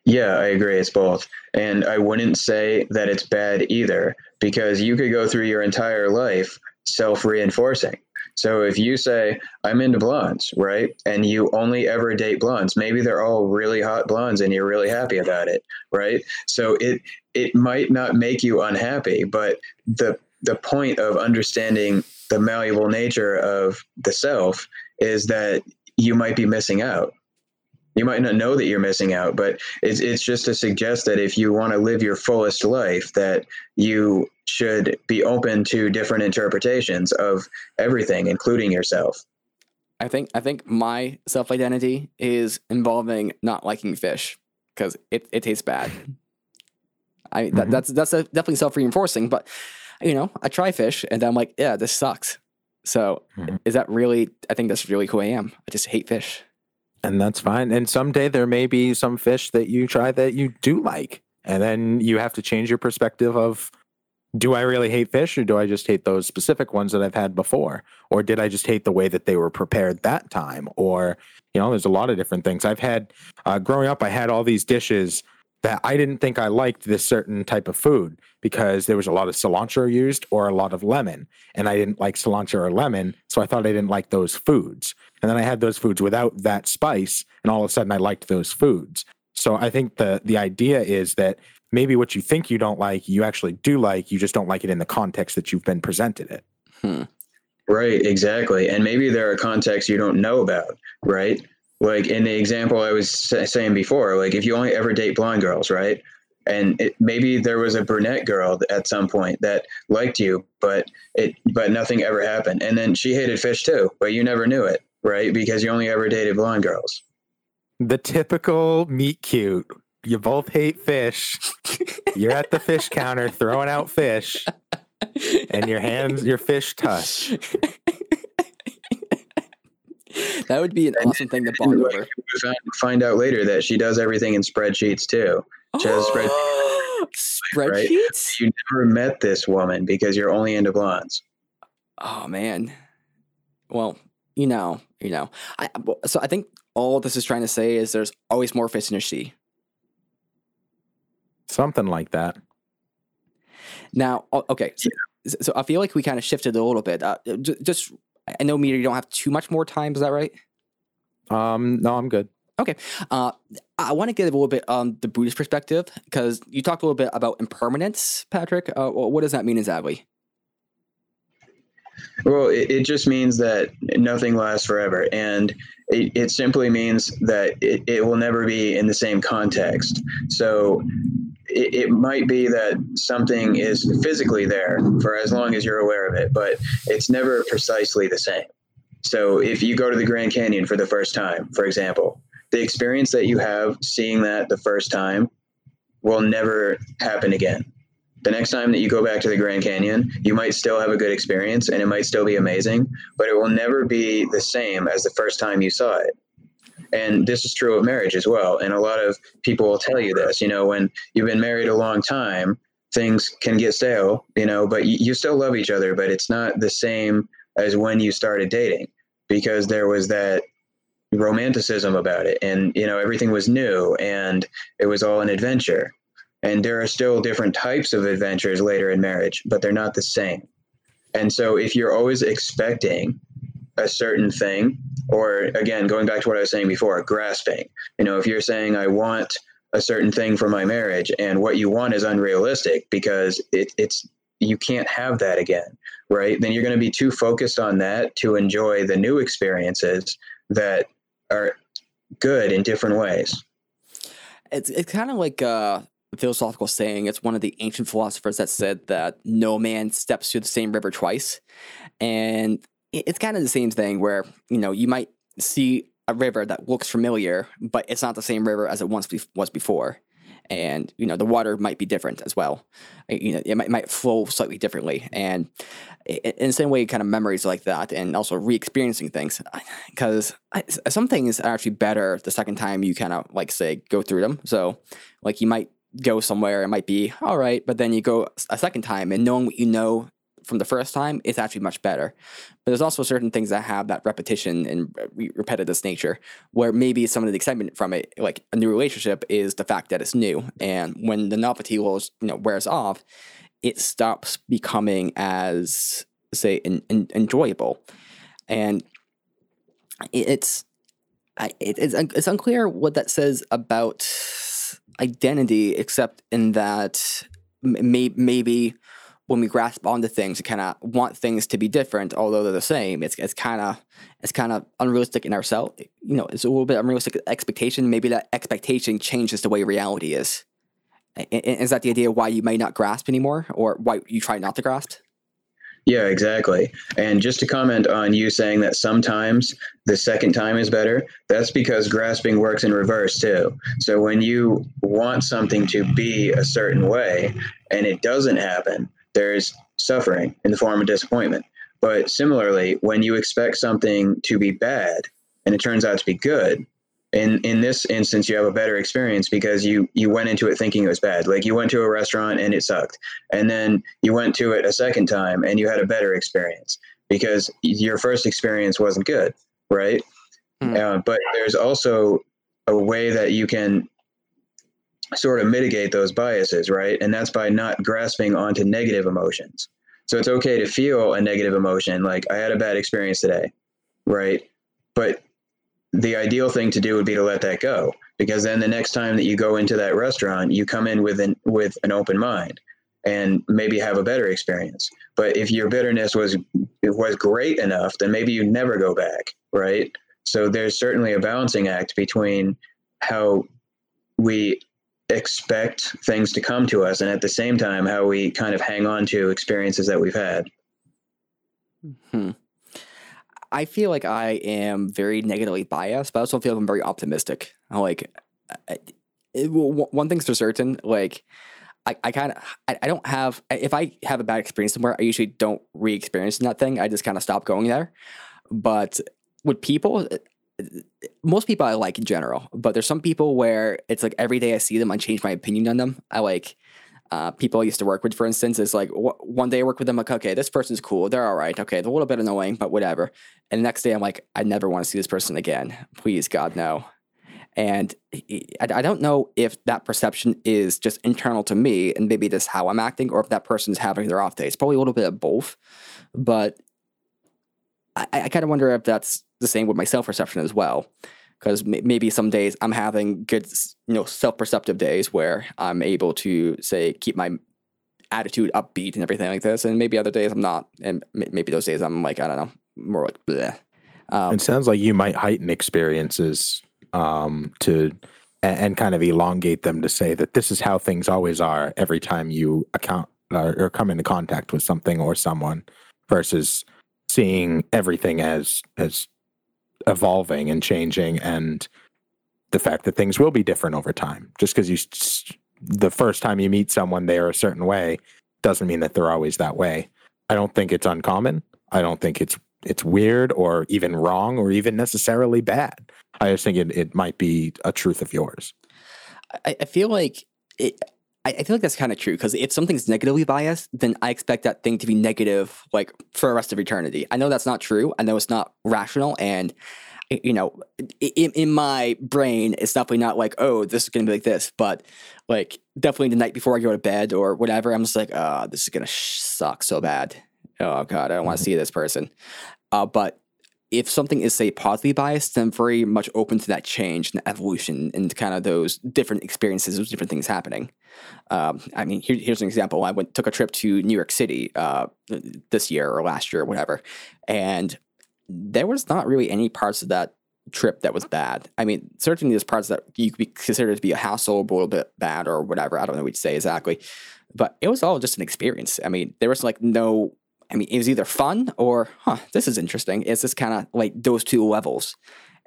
Yeah, I agree. It's both. And I wouldn't say that it's bad either, because you could go through your entire life self reinforcing. So if you say, I'm into blondes, right? And you only ever date blondes, maybe they're all really hot blondes and you're really happy about it, right? So it it might not make you unhappy, but the the point of understanding the malleable nature of the self is that you might be missing out. You might not know that you're missing out, but it's it's just to suggest that if you want to live your fullest life, that you should be open to different interpretations of everything, including yourself. i think i think my self-identity is involving not liking fish because it, it tastes bad i that, Mhm. that's that's a, definitely self-reinforcing but you know i try fish and i'm like yeah this sucks so Mhm. is that really i think that's really who i am i just hate fish And that's fine. And someday there may be some fish that you try that you do like. And then you have to change your perspective of do I really hate fish or do I just hate those specific ones that I've had before? Or did I just hate the way that they were prepared that time? Or, you know, there's a lot of different things. I've had, uh, growing up, I had all these dishes that I didn't think I liked this certain type of food because there was a lot of cilantro used or a lot of lemon. And I didn't like cilantro or lemon. So I thought I didn't like those foods. And then I had those foods without that spice. And all of a sudden I liked those foods. So I think the the idea is that maybe what you think you don't like, you actually do like. You just don't like it in the context that you've been presented it. Hmm. Right, exactly. And maybe there are contexts you don't know about, right? Like in the example I was saying before, like if you only ever date blonde girls, right? And it, maybe there was a brunette girl at some point that liked you, but it but nothing ever happened. And then she hated fish too, but you never knew it, right? Because you only ever dated blonde girls. The typical meet cute. You both hate fish. You're at the fish counter throwing out fish, and your hands, your fish touch. [laughs] that would be an awesome thing to bond Like, over find- Find out later that she does everything in spreadsheets too. She has spread- [gasps] right? spreadsheets You never met this woman because you're only into blondes. Oh man. Well, you know, you know. I so I think all this is trying to say is there's always more fish in a sea. Something like that. Now, okay, so, so I feel like we kind of shifted a little bit. Uh, just, I know, Meter, you don't have too much more time. Is that right? Um, no, I'm good. Okay. Uh, I want to get a little bit on the Buddhist perspective because you talked a little bit about impermanence, Patrick. Uh, what does that mean exactly? Well, it, it just means that nothing lasts forever. And it, it simply means that it, it will never be in the same context. So it, it might be that something is physically there for as long as you're aware of it, but it's never precisely the same. So if you go to the Grand Canyon for the first time, for example, the experience that you have seeing that the first time will never happen again. The next time that you go back to the Grand Canyon, you might still have a good experience and it might still be amazing, but it will never be the same as the first time you saw it. And this is true of marriage as well. And a lot of people will tell you this, you know, when you've been married a long time, things can get stale, you know, but you, you still love each other, but it's not the same as when you started dating because there was that romanticism about it. And you know everything was new and it was all an adventure. And there are still different types of adventures later in marriage but they're not the same. And so if you're always expecting a certain thing or again going back to what i was saying before grasping. You know if you're saying i want a certain thing for my marriage and what you want is unrealistic because it, it's you can't have that again right? Then you're going to be too focused on that to enjoy the new experiences that are good in different ways. It's it's kind of like a philosophical saying. It's one of the ancient philosophers that said that no man steps through the same river twice, and it's kind of the same thing where you know you might see a river that looks familiar, but it's not the same river as it once be- was before. And you know the water might be different as well. You know it might, might flow slightly differently, and in the same way, kind of memories like that, and also re-experiencing things. Because some things are actually better the second time you kind of like say go through them. So like you might go somewhere, it might be all right, but then you go a second time, and knowing what you know from the first time, it's actually much better. But there's also certain things that have that repetition and re- repetitive nature, where maybe some of the excitement from it, like a new relationship, is the fact that it's new, and when the novelty was, you know, wears off, it stops becoming as say en- en- enjoyable, and it's it's it's unclear what that says about identity, except in that may, maybe when we grasp onto things, we kind of want things to be different, although they're the same. It's it's kind of it's kind of unrealistic in ourselves. You know, it's a little bit unrealistic expectation. Maybe that expectation changes the way reality is. Is that the idea why you may not grasp anymore, or why you try not to grasp? Yeah, exactly. And just to comment on you saying that sometimes the second time is better, that's because grasping works in reverse too. So when you want something to be a certain way and it doesn't happen, there's suffering in the form of disappointment. But similarly, when you expect something to be bad and it turns out to be good, in in this instance you have a better experience because you you went into it thinking it was bad. Like you went to a restaurant and it sucked and then you went to it a second time and you had a better experience because your first experience wasn't good right Hmm. uh, but there's also a way that you can sort of mitigate those biases right? And that's by not grasping onto negative emotions. So it's okay to feel a negative emotion like i had a bad experience today right? But the ideal thing to do would be to let that go because then the next time that you go into that restaurant you come in with an with an open mind and maybe have a better experience. But if your bitterness was was great enough then maybe you never go back right? So there's certainly a balancing act between how we expect things to come to us and at the same time how we kind of hang on to experiences that we've had Hmm. I feel like I am very negatively biased, but I also feel like I'm very optimistic. Like, I- it, one thing's for certain, like, I, I kind of, I, I don't have, if I have a bad experience somewhere, I usually don't re experience that thing. I just kind of stop going there. But with people, most people I like in general, but there's some people where it's like every day I see them, I change my opinion on them. I like, uh, people I used to work with, for instance, is like wh- one day I work with them, like, okay, this person's cool. They're all right. Okay, they're a little bit annoying, but whatever. And the next day I'm like, I never want to see this person again. Please, God, no. And I, I don't know if that perception is just internal to me and maybe that's how I'm acting, or if that person's having their off day. It's probably a little bit of both. But I, I kind of wonder if that's the same with my self perception as well because maybe some days I'm having good, you know, self-perceptive days where I'm able to say keep my attitude upbeat and everything like this, and maybe other days I'm not, and m- maybe those days I'm like I don't know, more like bleh. Um, It sounds like you might heighten experiences um, to and, and kind of elongate them to say that this is how things always are every time you account or, or come into contact with something or someone, versus seeing everything as as evolving and changing and the fact that things will be different over time. Just because you the first time you meet someone they're a certain way doesn't mean that they're always that way. I don't think it's uncommon. I don't think it's it's weird or even wrong or even necessarily bad. I just think it, it might be a truth of yours. I, I feel like it, I, I feel like that's kind of true because if something's negatively biased, then I expect that thing to be negative like for the rest of eternity. I know that's not true. I know it's not rational, and you know, in, in my brain, it's definitely not like, oh, this is gonna be like this, but like definitely the night before I go to bed or whatever, I'm just like, oh, this is gonna suck so bad. Oh god, I don't want to mm-hmm. see this person. Uh, but if something is say positively biased, then very much open to that change and evolution and kind of those different experiences, those different things happening. Um, I mean, here, here's an example. I went took a trip to New York City uh, this year or last year or whatever, and there was not really any parts of that trip that was bad. I mean, certainly there's parts that you could be considered to be a hassle, a little bit bad or whatever. I don't know what to say exactly, but it was all just an experience. I mean, there was like no I mean, it was either fun or, huh, this is interesting. It's just kind of like those two levels.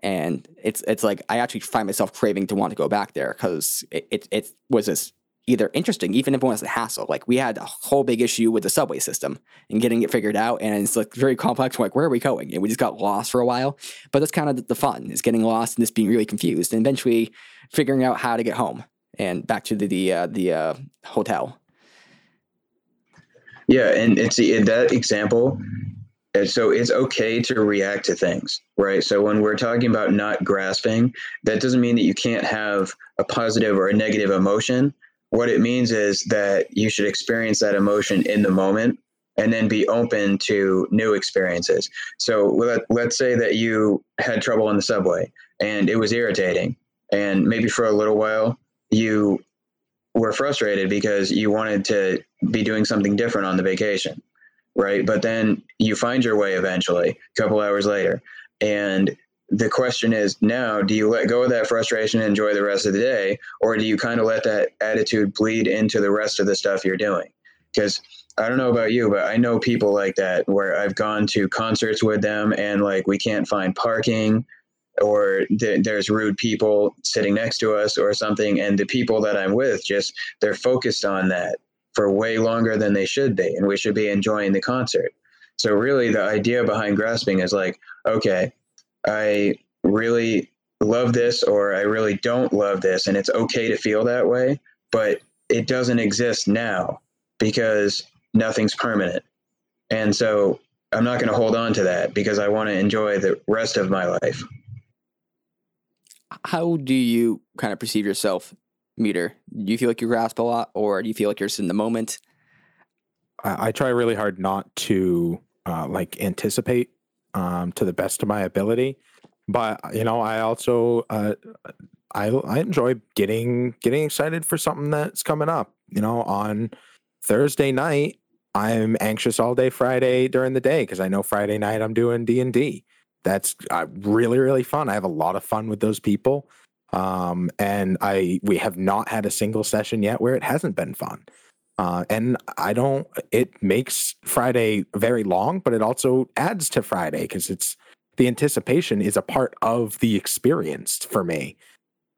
And it's it's like I actually find myself craving to want to go back there because it, it, it was this either interesting, even if it was a hassle. Like we had a whole big issue with the subway system and getting it figured out, and it's like very complex. We're like, where are we going? And we just got lost for a while. But that's kind of the fun is getting lost and just being really confused, and eventually figuring out how to get home and back to the the uh, the uh, hotel. Yeah, and it's in that example. So it's okay to react to things, right? So when we're talking about not grasping, that doesn't mean that you can't have a positive or a negative emotion. What it means is that you should experience that emotion in the moment and then be open to new experiences. So let, let's say that you had trouble on the subway and it was irritating, and maybe for a little while you were frustrated because you wanted to be doing something different on the vacation, right? But then you find your way eventually, a couple hours later. And the question is now, do you let go of that frustration and enjoy the rest of the day? Or do you kind of let that attitude bleed into the rest of the stuff you're doing? Because I don't know about you, but I know people like that where I've gone to concerts with them and like we can't find parking or th- there's rude people sitting next to us or something. And the people that i'm with just they're focused on that for way longer than they should be. And we should be enjoying the concert. So really the idea behind grasping is like okay i really love this or i really don't love this. And it's okay to feel that way but it doesn't exist now because nothing's permanent. And so i'm not going to hold on to that because i want to enjoy the rest of my life how do you kind of perceive yourself, Meter? Do you feel like you grasp a lot, or do you feel like you're just in the moment? I, I try really hard not to uh, like anticipate um, to the best of my ability, but you know, I also uh, I I enjoy getting getting excited for something that's coming up. You know, on Thursday night, I'm anxious all day Friday during the day because I know Friday night I'm doing D and D that's uh, really really fun. I have a lot of fun with those people, um, and I we have not had a single session yet where it hasn't been fun. Uh, and I don't. It makes Friday very long, but it also adds to Friday because it's the anticipation is a part of the experience for me.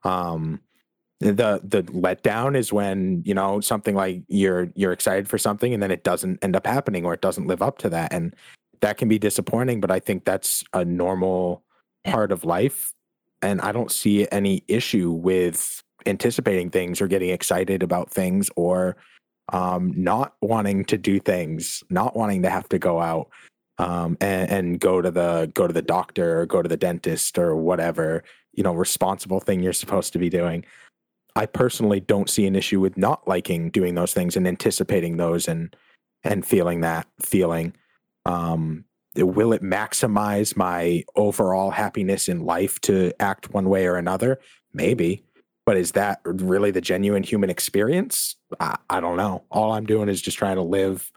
Um, the the letdown is when you know something like you're you're excited for something and then it doesn't end up happening or it doesn't live up to that and that can be disappointing, but I think that's a normal part of life. And I don't see any issue with anticipating things or getting excited about things or um, not wanting to do things, not wanting to have to go out um, and, and go to the go to the doctor or go to the dentist or whatever you know responsible thing you're supposed to be doing. I personally don't see an issue with not liking doing those things and anticipating those and and feeling that feeling. Um, will it maximize my overall happiness in life to act one way or another? Maybe. But is that really the genuine human experience? I, I don't know. All I'm doing is just trying to live,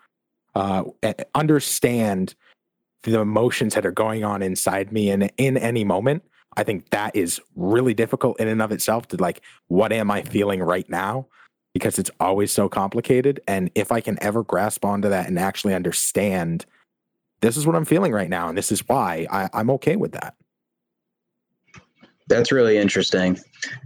uh, understand the emotions that are going on inside me and in any moment. I think that is really difficult in and of itself to like, what am I feeling right now? Because it's always so complicated. And if I can ever grasp onto that and actually understand this is what I'm feeling right now, and this is why I, I'm okay with that. That's really interesting.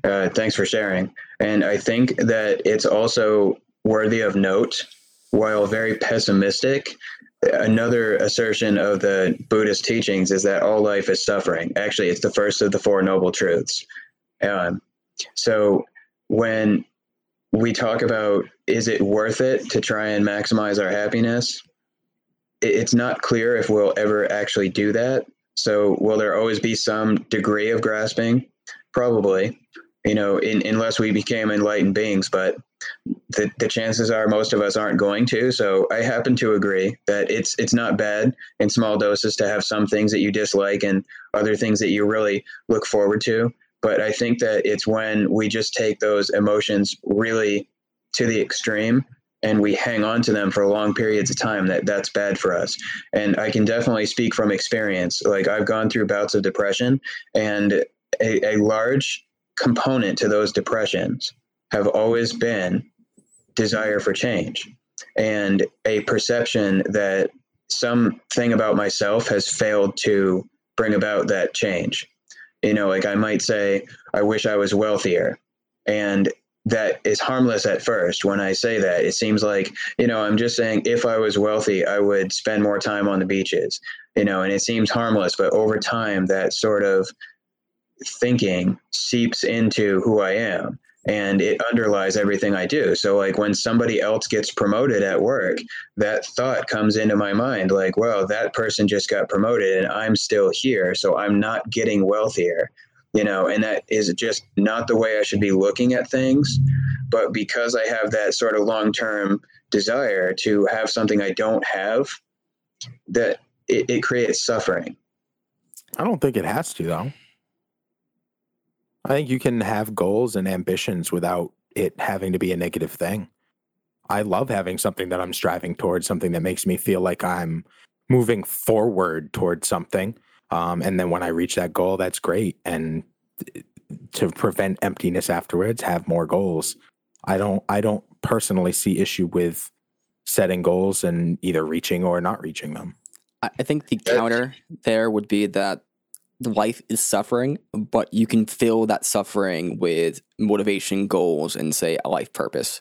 Uh, thanks for sharing. And I think that it's also worthy of note, while very pessimistic, another assertion of the Buddhist teachings is that all life is suffering. Actually, it's the first of the Four Noble Truths. Um, so when we talk about is it worth it to try and maximize our happiness, it's not clear if we'll ever actually do that. So will there always be some degree of grasping? Probably, you know, in, unless we became enlightened beings, but the, the chances are most of us aren't going to. So I happen to agree that it's it's not bad in small doses to have some things that you dislike and other things that you really look forward to. But I think that it's when we just take those emotions really to the extreme and we hang on to them for long periods of time that that's bad for us. And i can definitely speak from experience. Like i've gone through bouts of depression and a, a large component to those depressions have always been desire for change and a perception that something about myself has failed to bring about that change. You know like i might say i wish i was wealthier and that is harmless at first when I say that. It seems like, you know, I'm just saying if I was wealthy, I would spend more time on the beaches, you know, and it seems harmless, but over time, that sort of thinking seeps into who I am and it underlies everything I do. So, like, when somebody else gets promoted at work, that thought comes into my mind like, well, that person just got promoted and I'm still here. So, I'm not getting wealthier you know, and that is just not the way I should be looking at things. But because I have that sort of long term desire to have something I don't have, that it, it creates suffering. I don't think it has to, though. I think you can have goals and ambitions without it having to be a negative thing. I love having something that I'm striving towards, something that makes me feel like I'm moving forward towards something. Um, and then when I reach that goal, that's great. And to prevent emptiness afterwards, have more goals. I don't I don't personally see issue with setting goals and either reaching or not reaching them. I think the counter there would be that life is suffering, but you can fill that suffering with motivation, goals, and say a life purpose.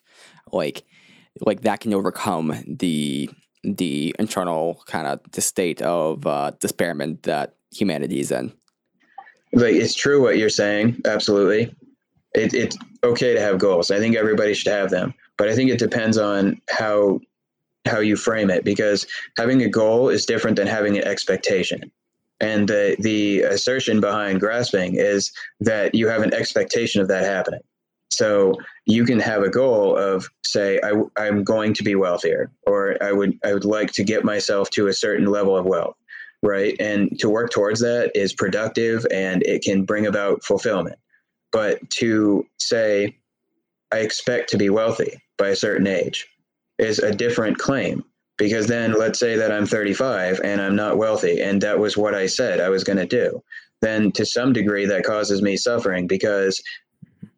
Like like that can overcome the the internal kind of the state of uh, despairment that humanity is in. Like it's true what you're saying. Absolutely, it, it's okay to have goals. I think everybody should have them, but I think it depends on how how you frame it because having a goal is different than having an expectation. And the the assertion behind grasping is that you have an expectation of that happening. So you can have a goal of say I, I'm going to be wealthier, or I would I would like to get myself to a certain level of wealth, right? And to work towards that is productive and it can bring about fulfillment. But to say I expect to be wealthy by a certain age is a different claim because then let's say that I'm 35 and I'm not wealthy and that was what I said I was going to do then to some degree that causes me suffering because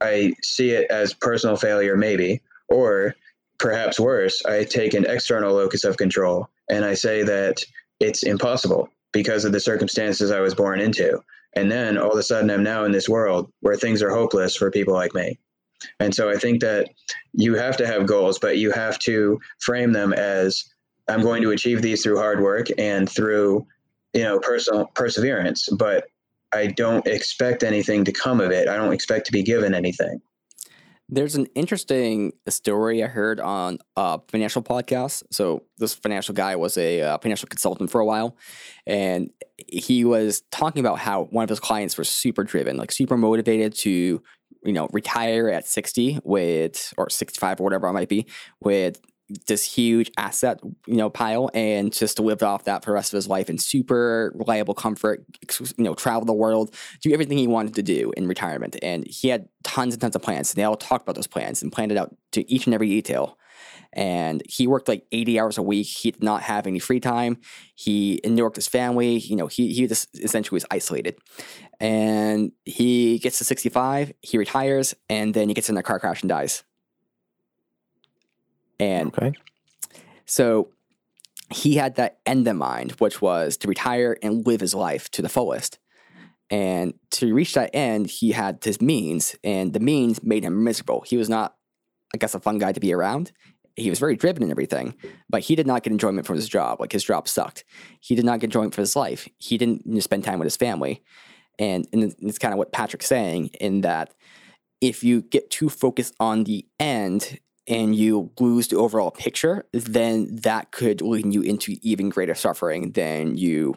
I see it as personal failure, maybe, or perhaps worse, I take an external locus of control and I say that it's impossible because of the circumstances I was born into. And then all of a sudden, I'm now in this world where things are hopeless for people like me. And so I think that you have to have goals, but you have to frame them as I'm going to achieve these through hard work and through, you know, personal perseverance. But I don't expect anything to come of it. I don't expect to be given anything. There's an interesting story I heard on a financial podcast. So this financial guy was a uh, financial consultant for a while, and he was talking about how one of his clients was super driven, like super motivated to, you know, retire at 60 with or 65 or whatever it might be with this huge asset, you know, pile and just to live off that for the rest of his life in super reliable comfort, you know, travel the world, do everything he wanted to do in retirement. And he had tons and tons of plans. And they all talked about those plans and planned it out to each and every detail. And he worked like 80 hours a week. He did not have any free time. He endured his family. You know, he, he just essentially was isolated. And he gets to 65, he retires, and then he gets in a car crash and dies. And Okay. so he had that end in mind, which was to retire and live his life to the fullest. And to reach that end, he had his means, and the means made him miserable. He was not, I guess, a fun guy to be around. He was very driven and everything, but he did not get enjoyment from his job. Like his job sucked. He did not get enjoyment from his life. He didn't you know, spend time with his family. And, and it's kind of what Patrick's saying in that if you get too focused on the end and you lose the overall picture, then that could lead you into even greater suffering than you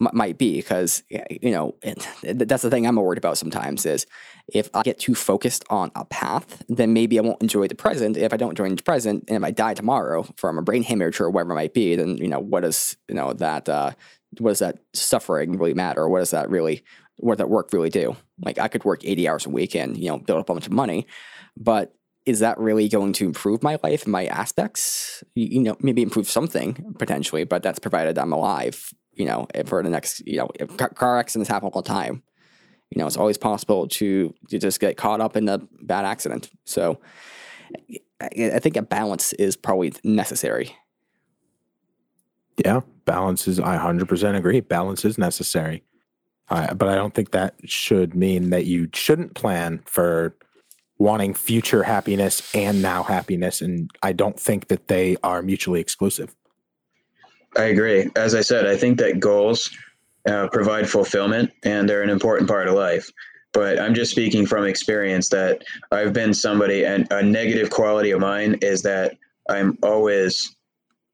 m- might be. Because you know that's the thing I'm worried about sometimes is if I get too focused on a path, then maybe I won't enjoy the present. If I don't enjoy the present, and if I die tomorrow from a brain hemorrhage or whatever it might be, then you know what does you know that uh, what does that suffering really matter? What does that really what does that work really do? Like I could work 80 hours a week and you know build up a bunch of money, but is that really going to improve my life and my aspects? You, know, maybe improve something potentially, but that's provided I'm alive. You know, for the next, you know, car accidents happen all the time. You know, it's always possible to to just get caught up in a bad accident. So, I, think a balance is probably necessary. Yeah, balance is. I hundred percent agree. Balance is necessary, uh, but I don't think that should mean that you shouldn't plan for wanting future happiness and now happiness. And I don't think that they are mutually exclusive. I agree. As I said, I think that goals uh, provide fulfillment and they're an important part of life. But I'm just speaking from experience that I've been somebody, and a negative quality of mine is that I'm always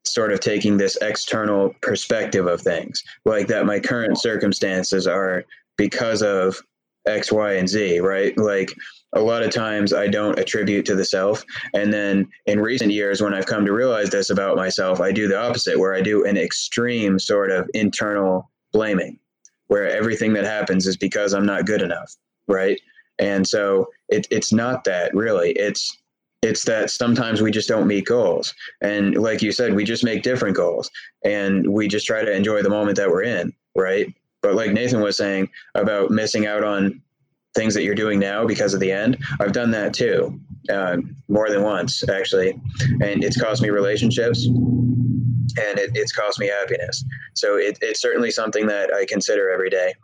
sort of taking this external perspective of things, like that my current circumstances are because of X, Y, and Z, right? Like a lot of times I don't attribute to the self. And then in recent years, when I've come to realize this about myself, I do the opposite, where I do an extreme sort of internal blaming, where everything that happens is because I'm not good enough, right? And so it, it's not that really. It's it's that sometimes we just don't meet goals, and like you said, we just make different goals, and we just try to enjoy the moment that we're in, right? But like Nathan was saying about missing out on things that you're doing now because of the end. I've done that too, uh, more than once actually, and it's cost me relationships, and it, it's cost me happiness. So it, it's certainly something that I consider every day.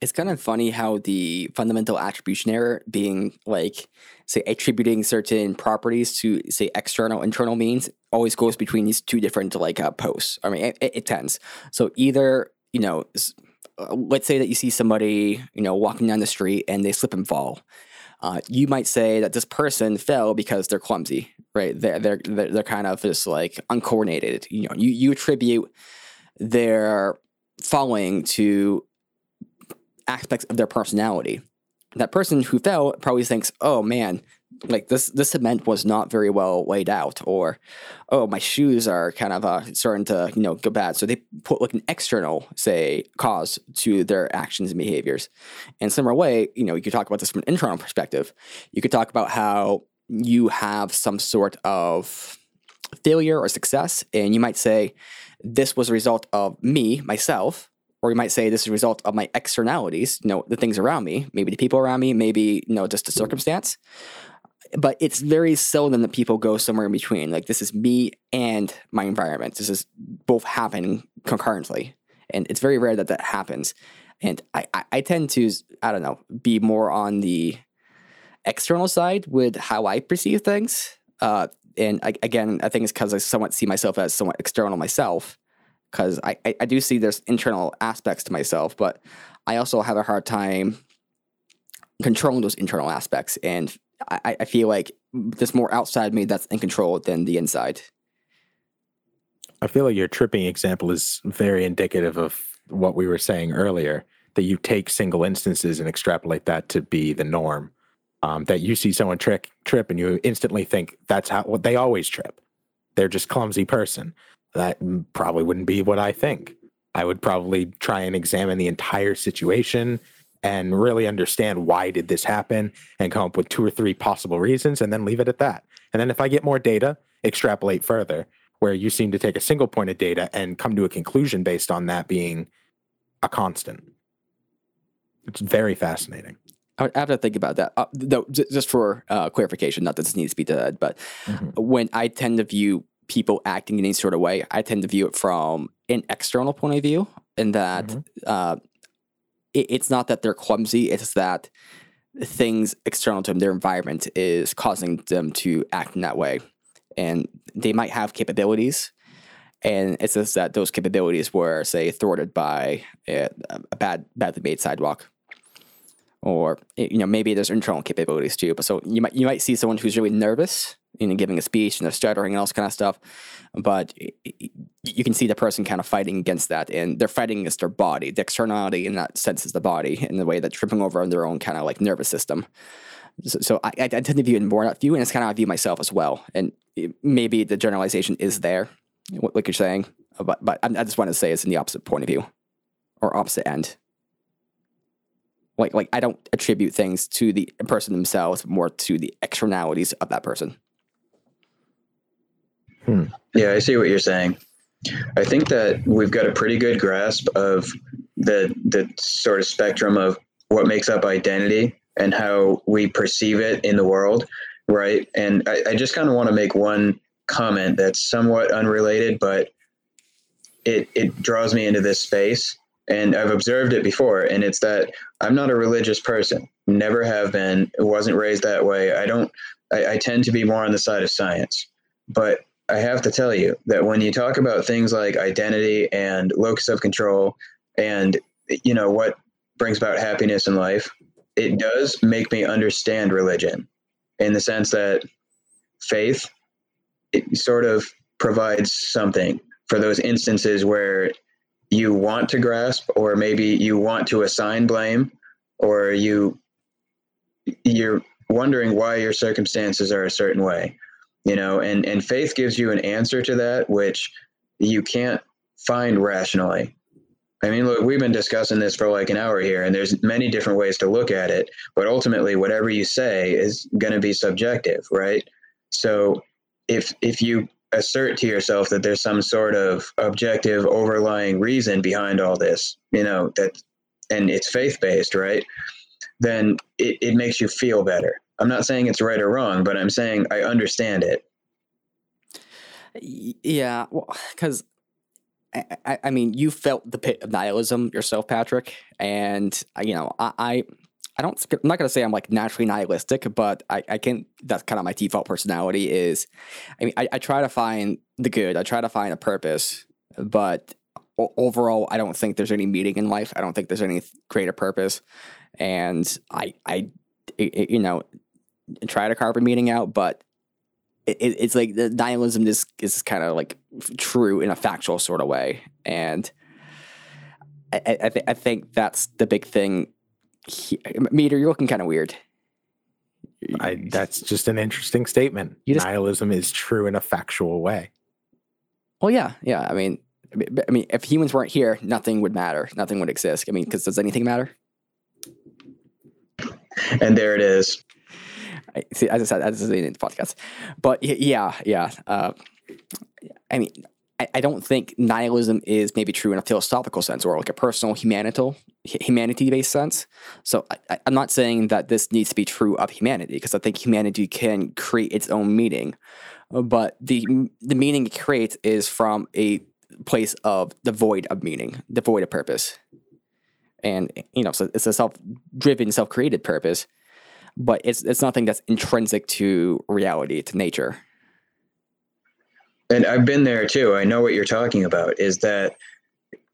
It's kind of funny how the fundamental attribution error being like, say, attributing certain properties to, say, external, internal means always goes between these two different like uh, posts. I mean, it, it tends. So either, you know, uh, let's say that you see somebody, you know, walking down the street and they slip and fall. Uh, you might say that this person fell because they're clumsy, right? They're, they're they're they're kind of just like uncoordinated. You know, you you attribute their falling to aspects of their personality. That person who fell probably thinks, "Oh man, like this this cement was not very well laid out or oh my shoes are kind of uh, starting to you know go bad. So they put like an external say cause to their actions and behaviors. In similar way you know you could talk about this from an internal perspective. You could talk about how you have some sort of failure or success and you might say this was a result of me myself or you might say this is a result of my externalities, you know, the things around me, maybe the people around me, maybe, you know, just the circumstance but it's very seldom that people go somewhere in between. Like this is me and my environment. This is both happening concurrently, and it's very rare that that happens. And I, I, I tend to, I don't know, be more on the external side with how I perceive things. Uh, and I, again, I think it's because I somewhat see myself as somewhat external myself. Because I, I, I do see there's internal aspects to myself, but I also have a hard time controlling those internal aspects and I, I feel like there's more outside me that's in control than the inside. I feel like your tripping example is very indicative of what we were saying earlier that you take single instances and extrapolate that to be the norm. Um, that you see someone trick trip and you instantly think that's how what they always trip. They're just clumsy person. That probably wouldn't be what I think. I would probably try and examine the entire situation and really understand why did this happen and come up with two or three possible reasons and then leave it at that. And then if I get more data, extrapolate further where you seem to take a single point of data and come to a conclusion based on that being a constant. It's very fascinating. I have to think about that. Uh, though, just for uh, clarification, not that this needs to be said, but mm-hmm. when I tend to view people acting in any sort of way, I tend to view it from an external point of view, in that Mhm. uh, it, it's not that they're clumsy; it's that things external to them, their environment, is causing them to act in that way, and they might have capabilities. And it's just that those capabilities were, say, thwarted by a, a bad, badly made sidewalk or you know maybe there's internal capabilities too. But so you might you might see someone who's really nervous, you know, giving a speech and they're stuttering and all this kind of stuff. But you can see the person kind of fighting against that, and they're fighting against their body. The externality in that sense is the body, in the way that tripping over on their own kind of like nervous system. So, so I, I tend to view it more that view, and it's kind of how I view myself as well. And maybe the generalization is there, like you're saying, but but I just want to say it's in the opposite point of view, or opposite end like like I don't attribute things to the person themselves, more to the externalities of that person. Hmm. Yeah, I see what you're saying. I think that we've got a pretty good grasp of the the sort of spectrum of what makes up identity and how we perceive it in the world, right? And I, I just kind of want to make one comment that's somewhat unrelated, but it it draws me into this space. And I've observed it before, and it's that I'm not a religious person. Never have been. Wasn't raised that way. I don't. I, I tend to be more on the side of science. But I have to tell you that when you talk about things like identity and locus of control and you know what brings about happiness in life, it does make me understand religion in the sense that faith it sort of provides something for those instances where you want to grasp or maybe you want to assign blame or you you're wondering why your circumstances are a certain way you know and and faith gives you an answer to that which you can't find rationally. I mean look we've been discussing this for like an hour here and there's many different ways to look at it but ultimately whatever you say is going to be subjective right? So if if you assert to yourself that there's some sort of objective overlying reason behind all this you know that and it's faith based right? Then it, it makes you feel better i'm not saying it's right or wrong but i'm saying i understand it Yeah, well, because I, I, I mean, you felt the pit of nihilism yourself, Patrick, and you know, I, I, I don't. I'm not gonna say I'm like naturally nihilistic, but I, I can. That's kind of my default personality. Is, I mean, I, I try to find the good. I try to find a purpose, but overall, I don't think there's any meaning in life. I don't think there's any greater purpose, and I, I, you know, try to carve a meaning out, but it, it- it's like the nihilism is is kind of like true in a factual sort of way, and I I, I, th- I think that's the big thing. He, Meter, you're looking kind of weird. I, that's just an interesting statement. Just- Nihilism is true in a factual way. well, yeah, yeah. I mean, I mean- if humans weren't here, nothing would matter. Nothing would exist. I mean, because does anything matter? and there it is I, see, as I said, as I said in the podcast, but yeah, yeah. Uh, I mean, I, I don't think nihilism is maybe true in a philosophical sense or like a personal humanital humanity based sense. So I, I'm not saying that this needs to be true of humanity because I think humanity can create its own meaning, but the the meaning it creates is from a place of devoid of meaning, devoid of purpose, and you know, so it's a self driven, self created purpose but it's it's nothing that's intrinsic to reality, to nature. and i've been there too. I know what you're talking about is that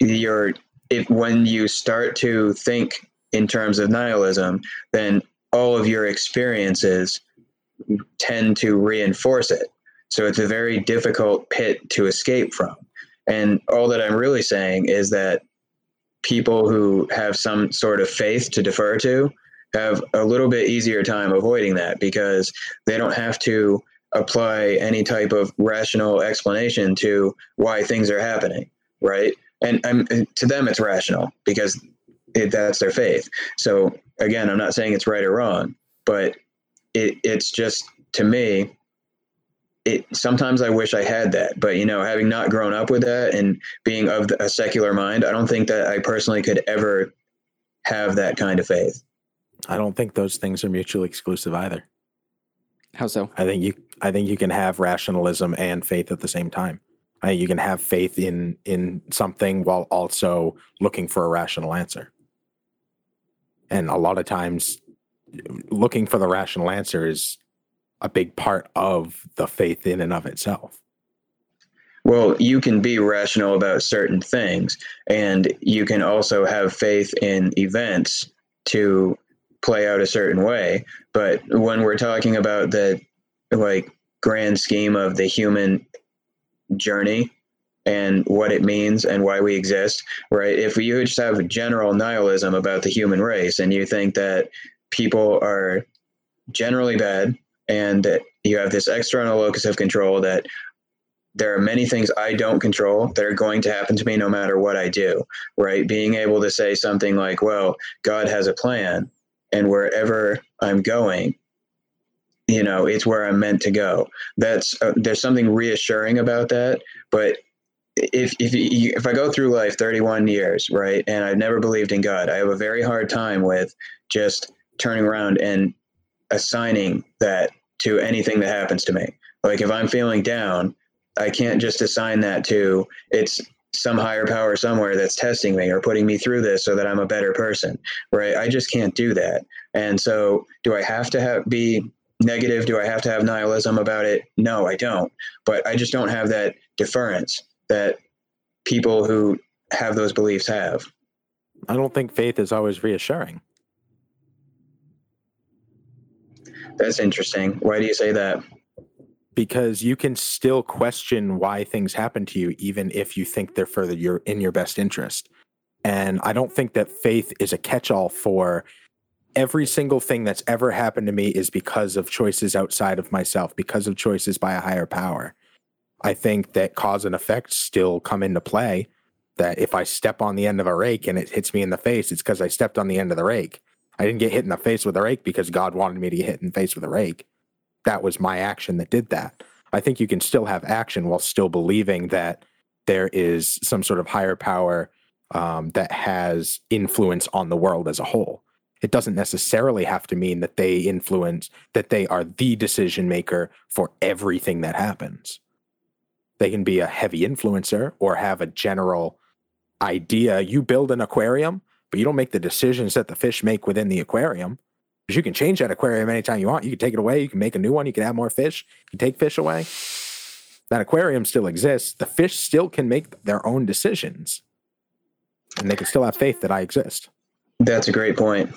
you're if when you start to think in terms of nihilism then all of your experiences tend to reinforce it. So it's a very difficult pit to escape from. And all that i'm really saying is that people who have some sort of faith to defer to have a little bit easier time avoiding that because they don't have to apply any type of rational explanation to why things are happening, right? And, um, and to them, it's rational because it, that's their faith. So again, I'm not saying it's right or wrong, but it, it's just to me. It sometimes I wish I had that, but you know, having not grown up with that and being of a secular mind, I don't think that I personally could ever have that kind of faith. I don't think those things are mutually exclusive either. How so? I think you I think you can have rationalism and faith at the same time. I think you can have faith in in something while also looking for a rational answer. And a lot of times looking for the rational answer is a big part of the faith in and of itself. Well, you can be rational about certain things, and you can also have faith in events to play out a certain way. But when we're talking about the like grand scheme of the human journey and what it means and why we exist, right? If you just have general nihilism about the human race and you think that people are generally bad and that you have this external locus of control that there are many things I don't control that are going to happen to me no matter what I do, right? Being able to say something like, well, God has a plan and wherever I'm going, you know, it's where I'm meant to go. That's uh, there's something reassuring about that, but if if if I go through life 31 years, right, and I've never believed in God, I have a very hard time with just turning around and assigning that to anything that happens to me. Like if I'm feeling down, I can't just assign that to it's some higher power somewhere that's testing me or putting me through this so that I'm a better person, right? I just can't do that. And so, do I have to have be negative? Do I have to have nihilism about it? No, I don't. But I just don't have that deference that people who have those beliefs have. I don't think faith is always reassuring. That's interesting. Why do you say that? Because you can still question why things happen to you, even if you think they're for the, your in your best interest. And I don't think that faith is a catch-all for every single thing that's ever happened to me is because of choices outside of myself, because of choices by a higher power. I think that cause and effect still come into play. That if I step on the end of a rake and it hits me in the face, it's because I stepped on the end of the rake. I didn't get hit in the face with a rake because God wanted me to get hit in the face with a rake. That was my action that did that. I think you can still have action while still believing that there is some sort of higher power um, that has influence on the world as a whole. It doesn't necessarily have to mean that they influence, that they are the decision maker for everything that happens. They can be a heavy influencer or have a general idea. You build an aquarium, but you don't make the decisions that the fish make within the aquarium. Because you can change that aquarium anytime you want. You can take it away. You can make a new one. You can add more fish. You can take fish away. That aquarium still exists. The fish still can make their own decisions. And they can still have faith that I exist. That's a great point.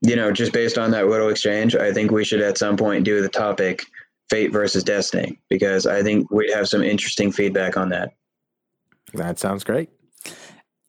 You know, just based on that little exchange, I think we should at some point do the topic fate versus destiny because I think we'd have some interesting feedback on that. That sounds great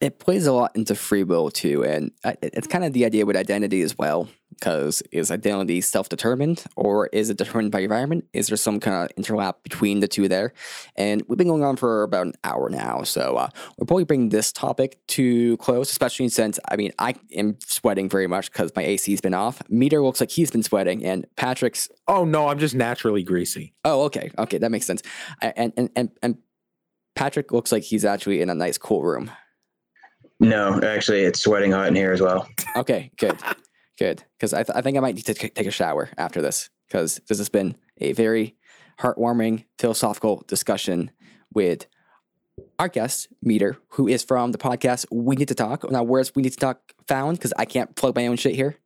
it plays a lot into free will too, and it's kind of the idea with identity as well. Because is identity self-determined, or is it determined by environment? Is there some kind of interlap between the two there? And we've been going on for about an hour now, so uh, we'll probably bring this topic to close. Especially since I mean I am sweating very much because my AC's been off. Meter looks like he's been sweating, and Patrick's. Oh no, I'm just naturally greasy. Oh okay, okay, that makes sense. And and and and Patrick looks like he's actually in a nice cool room. No, actually, it's sweating hot in here as well. Okay, good, good. Because I, th- I think I might need to take a shower after this because this has been a very heartwarming philosophical discussion with our guest Meter, who is from the podcast We Need to Talk. Now, where's We Need to Talk found? Because I can't plug my own shit here.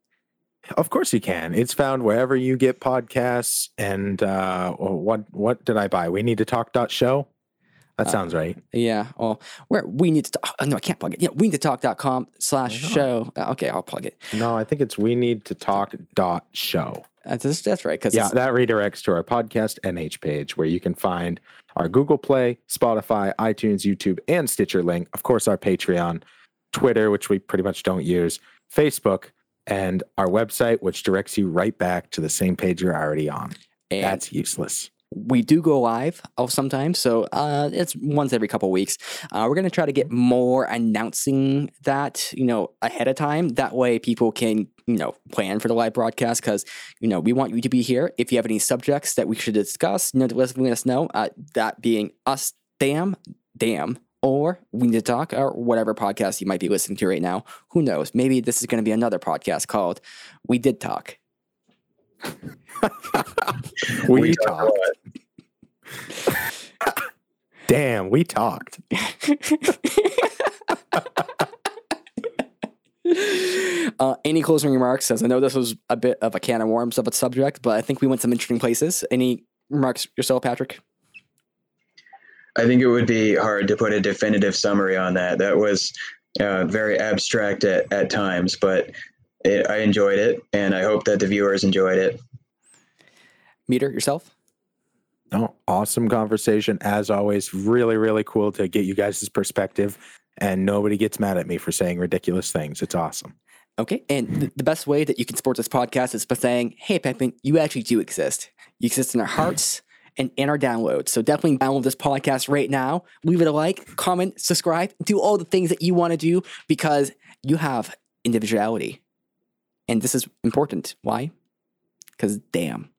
Of course you can. It's found wherever you get podcasts. And uh, what what did I buy? We need to talk dot show. That uh, sounds right. Yeah. Well, where we need to talk. Oh, no, I can't plug it. Yeah. We need to talk.com slash show. Uh, okay. I'll plug it. No, I think it's we need to talk dot show. That's, that's right. Cause yeah, that redirects to our podcast NH page where you can find our Google Play, Spotify, iTunes, YouTube, and Stitcher link. Of course, our Patreon, Twitter, which we pretty much don't use, Facebook, and our website, which directs you right back to the same page you're already on. And That's useless we do go live sometimes, so uh, it's once every couple weeks. Uh, we're gonna try to get more announcing that you know ahead of time. That way, people can you know plan for the live broadcast because you know we want you to be here. If you have any subjects that we should discuss, you know, let us know. Uh, that being us, damn, damn. Or we need to talk, or whatever podcast you might be listening to right now. Who knows? Maybe this is going to be another podcast called "We Did Talk." We, We talk a talked. Damn, we talked. [laughs] uh, any closing remarks? As I know this was a bit of a can of worms of a subject, but I think we went some interesting places. Any remarks yourself, Patrick? I think it would be hard to put a definitive summary on that. That was uh, very abstract at, at times, but it, I enjoyed it, and I hope that the viewers enjoyed it. Meter yourself? No, awesome conversation as always. Really, really cool to get you guys' perspective. And nobody gets mad at me for saying ridiculous things. It's awesome. Okay. And th- the best way that you can support this podcast is by saying, hey, Pepin, you actually do exist. You exist in our hearts and in our downloads. So definitely download this podcast right now. Leave it a like, comment, subscribe, do all the things that you want to do because you have individuality. And this is important. Why? Because damn.